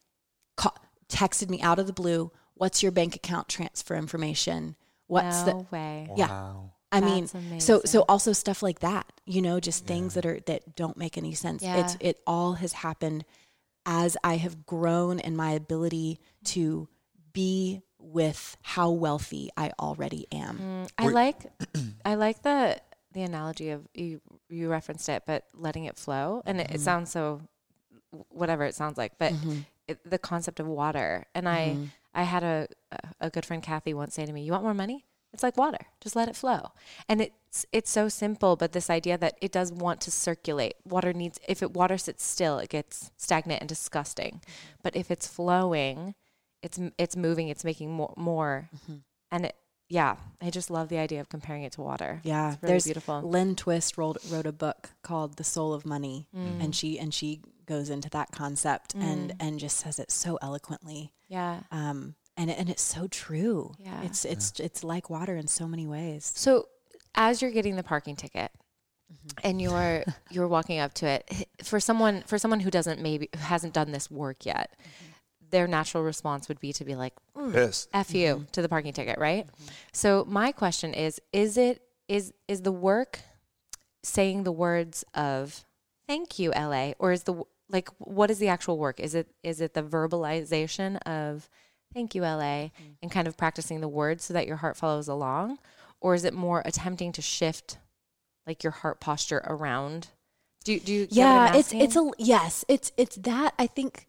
ca- texted me out of the blue. What's your bank account transfer information? What's the no way. Yeah. Wow. I mean, That's so so also stuff like that, you know, just things that are that don't make any sense. It's Yeah. it all has happened as I have grown in my ability to be with how wealthy I already am. Mm, I We're- like I like the the analogy of you you referenced it, but letting it flow, and it, it sounds so whatever it sounds like, but Mm-hmm. it, the concept of water. And I I had a a good friend Kathy once say to me, "You want more money? It's like water. Just let it flow." And it's it's so simple, but this idea that it does want to circulate. Water needs if it water sits still, it gets stagnant and disgusting. But if it's flowing, it's it's moving, it's making more more. And it yeah, I just love the idea of comparing it to water. Yeah, It's really there's beautiful. Lynn Twist wrote wrote a book called The Soul of Money, Mm. and she and she goes into that concept and and just says it so eloquently. Yeah. Um, and and it's so true. Yeah. It's it's it's like water in so many ways. So as you're getting the parking ticket Mm-hmm. and you're you're walking up to it for someone for someone who doesn't maybe who hasn't done this work yet, Mm-hmm. their natural response would be to be like, "Mm, Pissed. F you Mm-hmm. to the parking ticket, right? So my question is, is it is is the work saying the words of thank you, LA, or is the like what is the actual work? Is it is it the verbalization of thank you, LA, and mm. kind of practicing the words so that your heart follows along? Or is it more attempting to shift like your heart posture around? Do you do you get yeah it's it's a yes it's it's that i think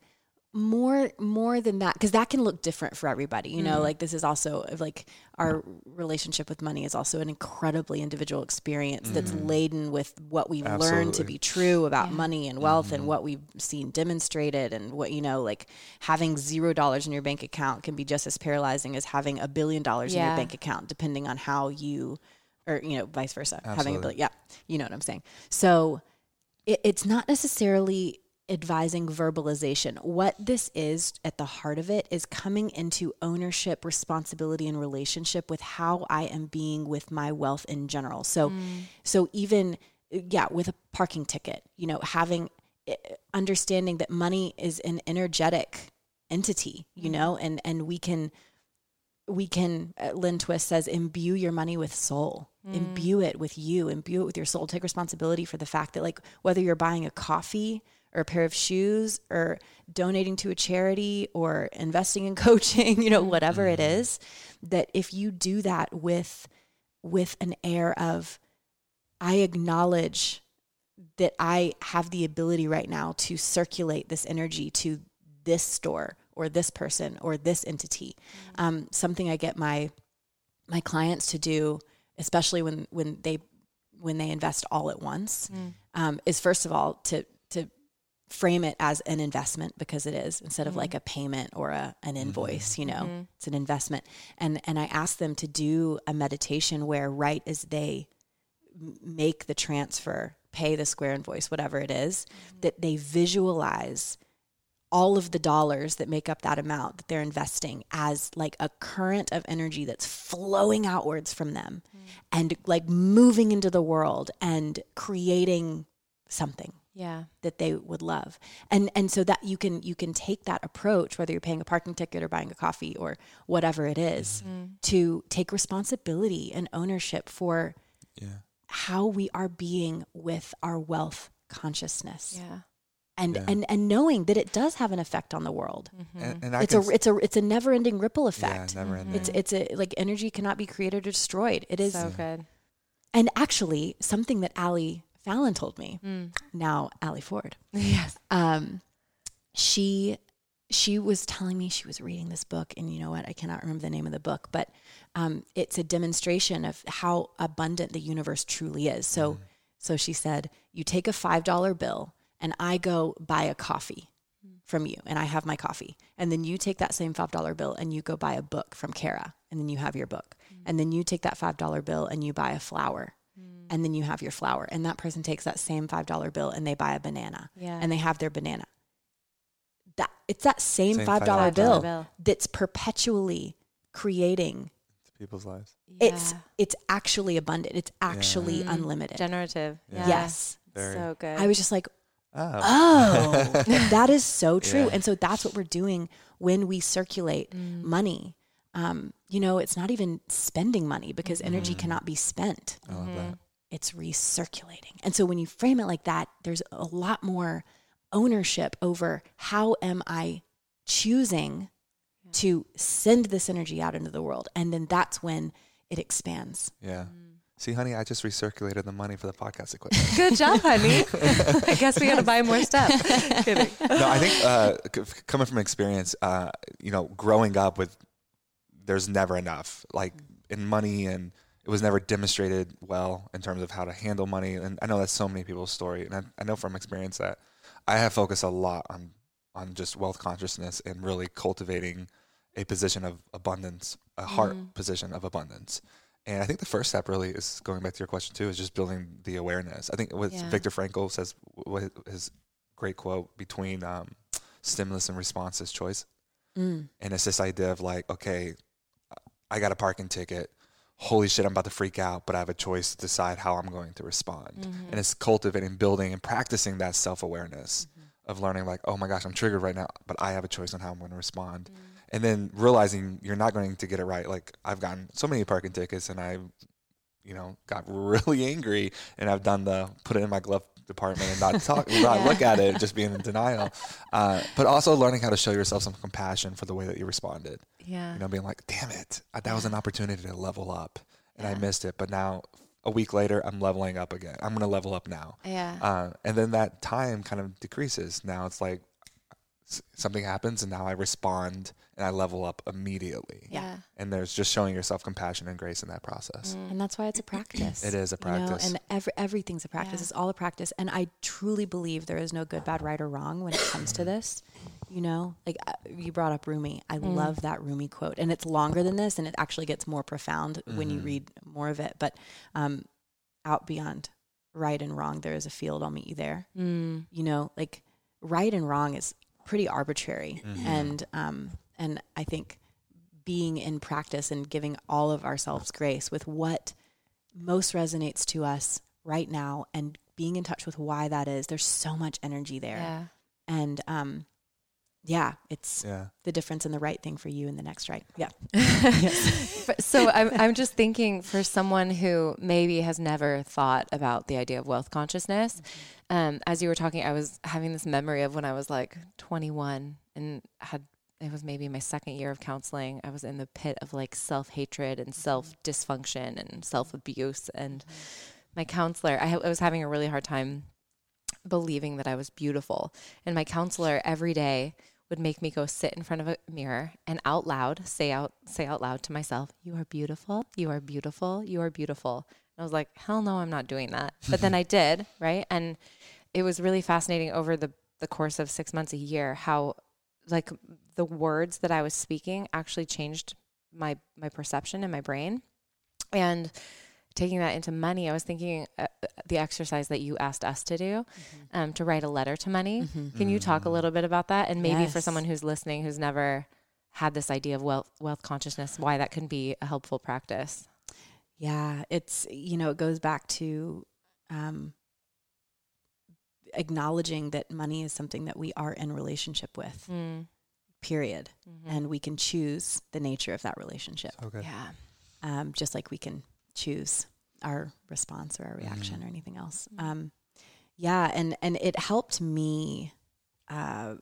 more more than that because that can look different for everybody you Mm. know like this is also like our relationship with money is also an incredibly individual experience that's laden with what we've learned to be true about money and wealth Mm-hmm. and what we've seen demonstrated and what you know like having zero dollars in your bank account can be just as paralyzing as having a billion dollars in your bank account depending on how you or you know vice versa having a Absolutely. billion yeah you know what i'm saying so it, it's not necessarily advising verbalization. What this is at the heart of it is coming into ownership, responsibility, and relationship with how I am being with my wealth in general. So, so even yeah, with a parking ticket, you know, having eh, understanding that money is an energetic entity, you know, and and we can we can uh, lynn twist says imbue your money with soul. Imbue it with you. Imbue it with your soul. Take responsibility for the fact that like whether you're buying a coffee or a pair of shoes or donating to a charity or investing in coaching you know whatever it is that if you do that with with an air of i acknowledge that i have the ability right now to circulate this energy to this store or this person or this entity. Um, something I get my my clients to do, especially when when they when they invest all at once, um, is first of all to frame it as an investment because it is instead of like mm-hmm. a payment or a an mm-hmm. invoice. You know, mm-hmm. it's an investment. And and I ask them to do a meditation where right as they make the transfer, pay the square invoice, whatever it is, that they visualize all of the dollars that make up that amount that they're investing as like a current of energy that's flowing outwards from them mm. and like moving into the world and creating something yeah. that they would love and and so that you can you can take that approach whether you're paying a parking ticket or buying a coffee or whatever it is, mm-hmm. to take responsibility and ownership for Yeah. how we are being with our wealth consciousness Yeah. and Yeah. and and knowing that it does have an effect on the world mm-hmm. And, and it's a it's a it's a never ending ripple yeah, effect never ending. it's it's a like energy cannot be created or destroyed it is So good. and actually something that Allie Fallon told me Mm. now Allie Ford Yes. um, she she was telling me she was reading this book, and you know what? I cannot remember the name of the book, but um, it's a demonstration of how abundant the universe truly is. So, so she said, you take a five dollar bill, and I go buy a coffee from you, and I have my coffee, and then you take that same five dollar bill and you go buy a book from Kara, and then you have your book, and then you take that five dollar bill and you buy a flower. And then you have your flower, and that person takes that same five dollar bill and they buy a banana, Yeah. and they have their banana. That it's that same, Same five dollar $5 bill, bill. that's perpetually creating. people's lives. It's Yeah. it's actually abundant. It's actually Mm. unlimited. generative. Yeah. Yes. Very. So good. I was just like, Oh. oh, that is so true. Yeah. And so that's what we're doing when we circulate Mm. money. Um, you know, it's not even spending money because energy Mm. cannot be spent. I love that. It's recirculating. And so when you frame it like that, there's a lot more ownership over how am I choosing to send this energy out into the world. And then that's when it expands. Yeah. Mm. See, honey, I just recirculated the money for the podcast equipment. Good job, honey. I guess we got to buy more stuff. Kidding. no, I think uh, c- coming from experience, uh, you know, growing up with, there's never enough. Like in money, and it was never demonstrated well in terms of how to handle money. And I know that's so many people's story, and I, I know from experience that I have focused a lot on on just wealth consciousness and really cultivating a position of abundance, a heart position of abundance. And I think the first step really is going back to your question too, is just building the awareness. I think what Yeah. Viktor Frankl says, what his great quote between um, stimulus and response is choice. Mm. And it's this idea of like, okay, I got a parking ticket. Holy shit, I'm about to freak out, but I have a choice to decide how I'm going to respond. Mm-hmm. And it's cultivating, building, and practicing that self awareness of learning, like, oh my gosh, I'm triggered right now, but I have a choice on how I'm going to respond. And then realizing you're not going to get it right. Like, I've gotten so many parking tickets and I, you know, got really angry and I've done the put it in my glove department and not talk, not look at it, just being in denial. Uh, but also learning how to show yourself some compassion for the way that you responded. Yeah. You know, being like, damn it, that was an opportunity to level up and I missed it. But now, a week later, I'm leveling up again. I'm going to level up now. Yeah. Uh, and then that time kind of decreases. Now it's like something happens and now I respond and I level up immediately. yeah. And there's just showing yourself compassion and grace in that process. And that's why it's a practice. It is a you know, practice. and every, everything's a practice. Yeah. It's all a practice. And I truly believe there is no good, bad, right, or wrong when it comes to this. You know, like uh, you brought up Rumi. I love that Rumi quote. And it's longer than this, and it actually gets more profound when you read more of it. But um, out beyond right and wrong, there is a field. I'll meet you there. Mm. You know, like right and wrong is pretty arbitrary. And, um, and I think being in practice and giving all of ourselves grace with what most resonates to us right now and being in touch with why that is. There's so much energy there. Yeah. And um yeah, it's Yeah. the difference in the right thing for you and the next right. Yeah. But- so I'm I'm just thinking for someone who maybe has never thought about the idea of wealth consciousness. Mm-hmm. Um, as you were talking, I was having this memory of when I was like 21 and had it was maybe my second year of counseling. I was in the pit of like self hatred and mm-hmm. self dysfunction and self abuse, and mm-hmm. my counselor, I, I was having a really hard time believing that I was beautiful. And my counselor every day would make me go sit in front of a mirror and out loud say out say out loud to myself, "You are beautiful. You are beautiful. You are beautiful." And I was like, "Hell no, I'm not doing that." But then I did, right? And it was really fascinating over the the course of 6 months a year how like the words that I was speaking actually changed my my perception in my brain. And taking that into money, I was thinking uh, the exercise that you asked us to do, um, to write a letter to money. Can you talk a little bit about that? And maybe for someone who's listening who's never had this idea of wealth wealth consciousness, why that can be a helpful practice. Yeah, it's you know, it goes back to um acknowledging that money is something that we are in relationship with. Mm. Period. Mm-hmm. And we can choose the nature of that relationship. So good. Yeah. um, just like we can choose our response or our reaction or anything else. Um, yeah, and and it helped me. Uh,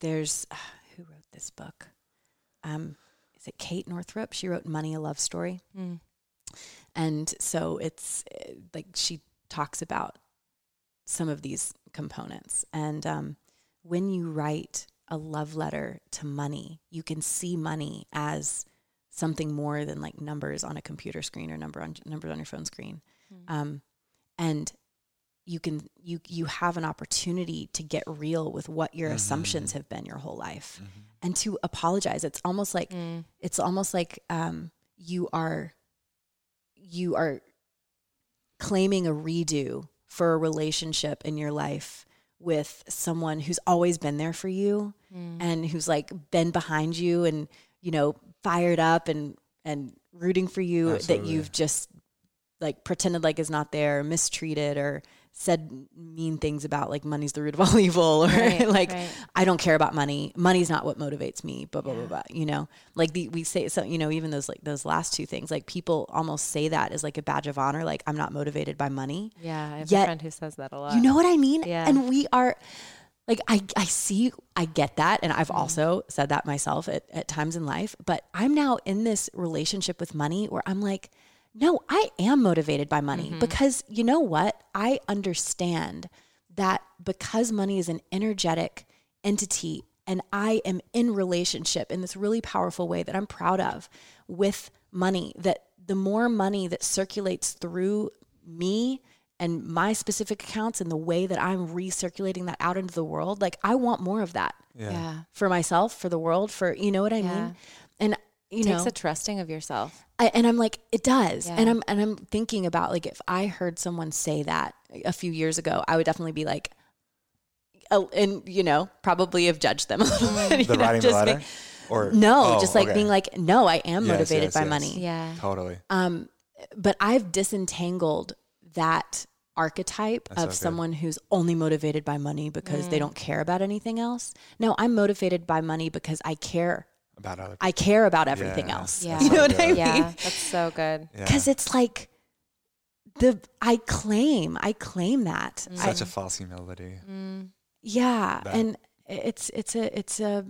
there's who wrote this book? Um, is it Kate Northrup? She wrote "Money: A Love Story," Mm. and so it's uh, like she talks about some of these components. And um, when you write a love letter to money. You can see money as something more than like numbers on a computer screen or number on numbers on your phone screen. Hmm. Um, and you can you you have an opportunity to get real with what your mm-hmm. assumptions have been your whole life mm-hmm. and to apologize. It's almost like hmm. it's almost like um, you are you are claiming a redo for a relationship in your life with someone who's always been there for you hmm. and who's like been behind you and you know fired up and and rooting for you that you've just like pretended like is not there mistreated or said mean things about like money's the root of all evil or Right, like right. I don't care about money. Money's not what motivates me. Blah blah blah blah. You know, like the we say so. You know, even those like those last two things, like people almost say that as like a badge of honor. Like I'm not motivated by money. Yeah, I have Yet- a friend who says that a lot. You know what I mean? Yeah. And we are like I I see I get that and I've mm-hmm. also said that myself at, at times in life, but I'm now in this relationship with money where I'm like, no, I am motivated by money mm-hmm. because you know what? I understand that because money is an energetic entity and I am in relationship in this really powerful way that I'm proud of with money that the more money that circulates through me and my specific accounts and the way that I'm recirculating that out into the world, like I want more of that Yeah. Yeah. for myself, for the world, for you know what I Yeah. mean? And you It takes know, a trusting of yourself. I, and I'm like, it does. Yeah. And I'm and I'm thinking about like if I heard someone say that a few years ago, I would definitely be like, oh, and you know, probably have judged them a little bit. The know, writing just letter? being- or no, Oh, just like okay. being like, no, I am Yes, motivated yes, by yes. money. Yeah. totally. Um, but I've disentangled that archetype That's of good. someone who's only motivated by money because they mm. don't care about anything else. No, I'm motivated by money because I care. About other I care about everything Yeah. else. Yeah. You know so what I mean? Yeah. That's so good. Yeah. Because it's like the I claim, I claim that. I, such a false humility. Mm. yeah, that- and it's it's a it's a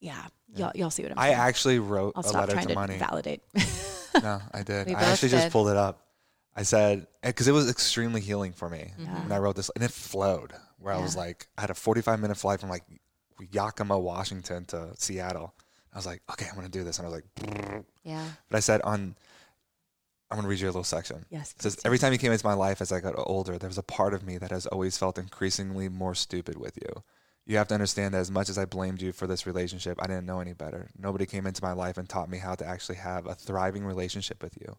yeah. Y'all y'all see what I'm I actually wrote I'll a stop letter trying to to money. validate. No, I did. We I both actually just pulled it up. I said because it was extremely healing for me Mm-hmm. when I wrote this, and it flowed. Where I was like, I had a 45 minute flight from like Yakima, Washington to Seattle. I was like, okay, I'm gonna do this, and I was like, Yeah. but I said on. I'm gonna read you a little section. yes. It says, every time you came into my life as I got older, there was a part of me that has always felt increasingly more stupid with you. You have to understand that as much as I blamed you for this relationship, I didn't know any better. Nobody came into my life and taught me how to actually have a thriving relationship with you.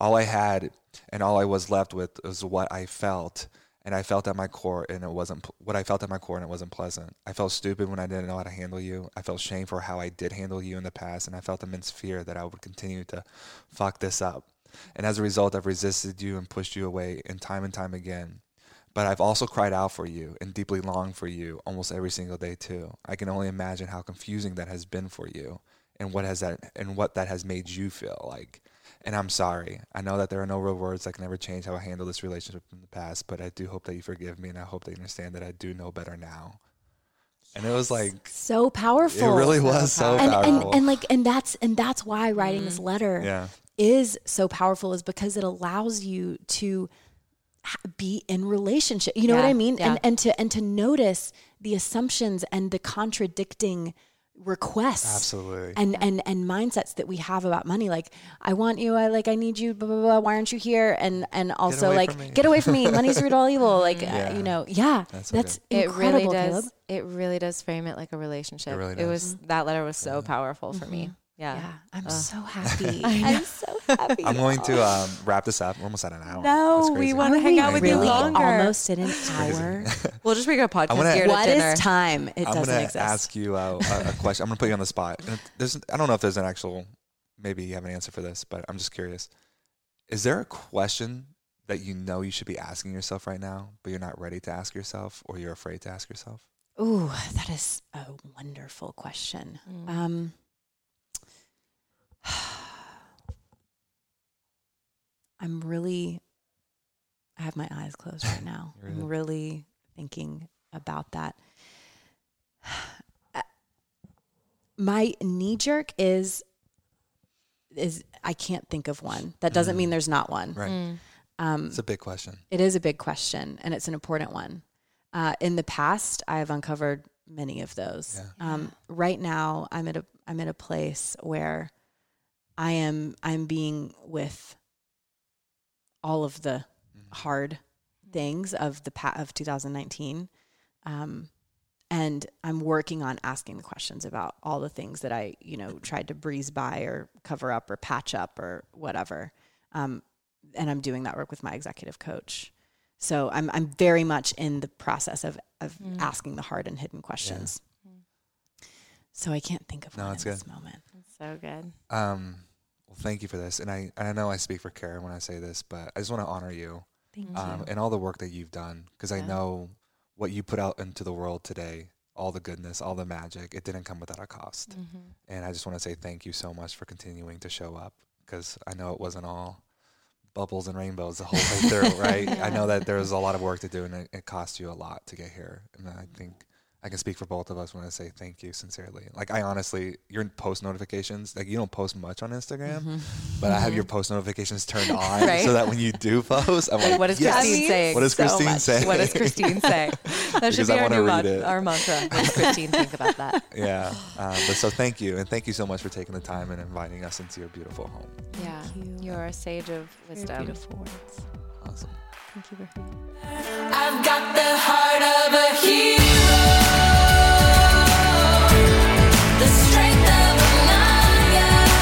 All I had and all I was left with was what I felt, and I felt at my core, and it wasn't what I felt at my core, and it wasn't pleasant. I felt stupid when I didn't know how to handle you. I felt shame for how I did handle you in the past, and I felt immense fear that I would continue to fuck this up. And as a result, I've resisted you and pushed you away and time and time again. But I've also cried out for you and deeply longed for you almost every single day too. I can only imagine how confusing that has been for you and what has that and what that has made you feel like. And I'm sorry. I know that there are no real words that can ever change how I handled this relationship in the past, but I do hope that you forgive me and I hope that you understand that I do know better now. And it was like so powerful. it really was so and, powerful. and and like and that's and that's why writing this mm-hmm. letter yeah. is so powerful is because it allows you to be in relationship you know what i mean yeah. and and to and to notice the assumptions and the contradicting requests Absolutely. and and and mindsets that we have about money like i want you i like i need you blah blah blah why aren't you here and and also away like get away from me money's root all evil like Yeah. uh, you know yeah That's that's, It incredible really Caleb. does. It really does frame it like a relationship. It really It does. was that letter was so powerful for me. Yeah. yeah i'm Ugh. so happy i'm so happy I'm going to um, wrap this up. We're almost at an hour. No, we wanna hang out with you longer. almost at an hour We'll just make a podcast wanna- geared What at is dinner. time? It I'm doesn't gonna exist. ask you uh, a, a question. I'm gonna put you on the spot. And There's, I don't know if there's an actual, maybe you have an answer for this, but I'm just curious. Is there a question that you know you should be asking yourself right now, but you're not ready to ask yourself, or you're afraid to ask yourself? Ooh, that is a wonderful question. Mm. Um, I'm really, I have my eyes closed right now. You're I'm good. really thinking about that. My knee jerk is, is I can't think of one. That doesn't mean there's not one. Right. Mm. Um, It's a big question. It is a big question and it's an important one. Uh, in the past, I have uncovered many of those. Yeah. Um, right now, I'm at a I'm at a place where I am I'm being with all of the hard things of the pa- of 2019, um, and I'm working on asking the questions about all the things that I you know tried to breeze by or cover up or patch up or whatever. Um, and I'm doing that work with my executive coach. So I'm I'm very much in the process of of Mm. asking the hard and hidden questions. So I can't think of No, one it's in good. this moment. So good. Um, well, thank you for this, and I and I know I speak for Kara when I say this, but I just want to honor you Thank um, you. and all the work that you've done because I know what you put out into the world today, all the goodness, all the magic. It didn't come without a cost, Mm-hmm. and I just want to say thank you so much for continuing to show up because I know it wasn't all bubbles and rainbows the whole way through, right? I know that there was a lot of work to do, and it, it cost you a lot to get here, and I think. I can speak for both of us when I say thank you sincerely. Like I honestly, your post notifications, like you don't post much on Instagram, Mm-hmm. but I have your post notifications turned on Right. so that when you do post, I'm like, What is yes. Christine saying? What does so Christine much. say? What does Christine say? That Because should be our wanna new mon- it. our mantra. What does Christine think about that? Yeah. Um, but so thank you, and thank you so much for taking the time and inviting us into your beautiful home. Yeah, you. you're a sage of Very wisdom. beautiful words. Thank you, Bertha. The strength of a lion.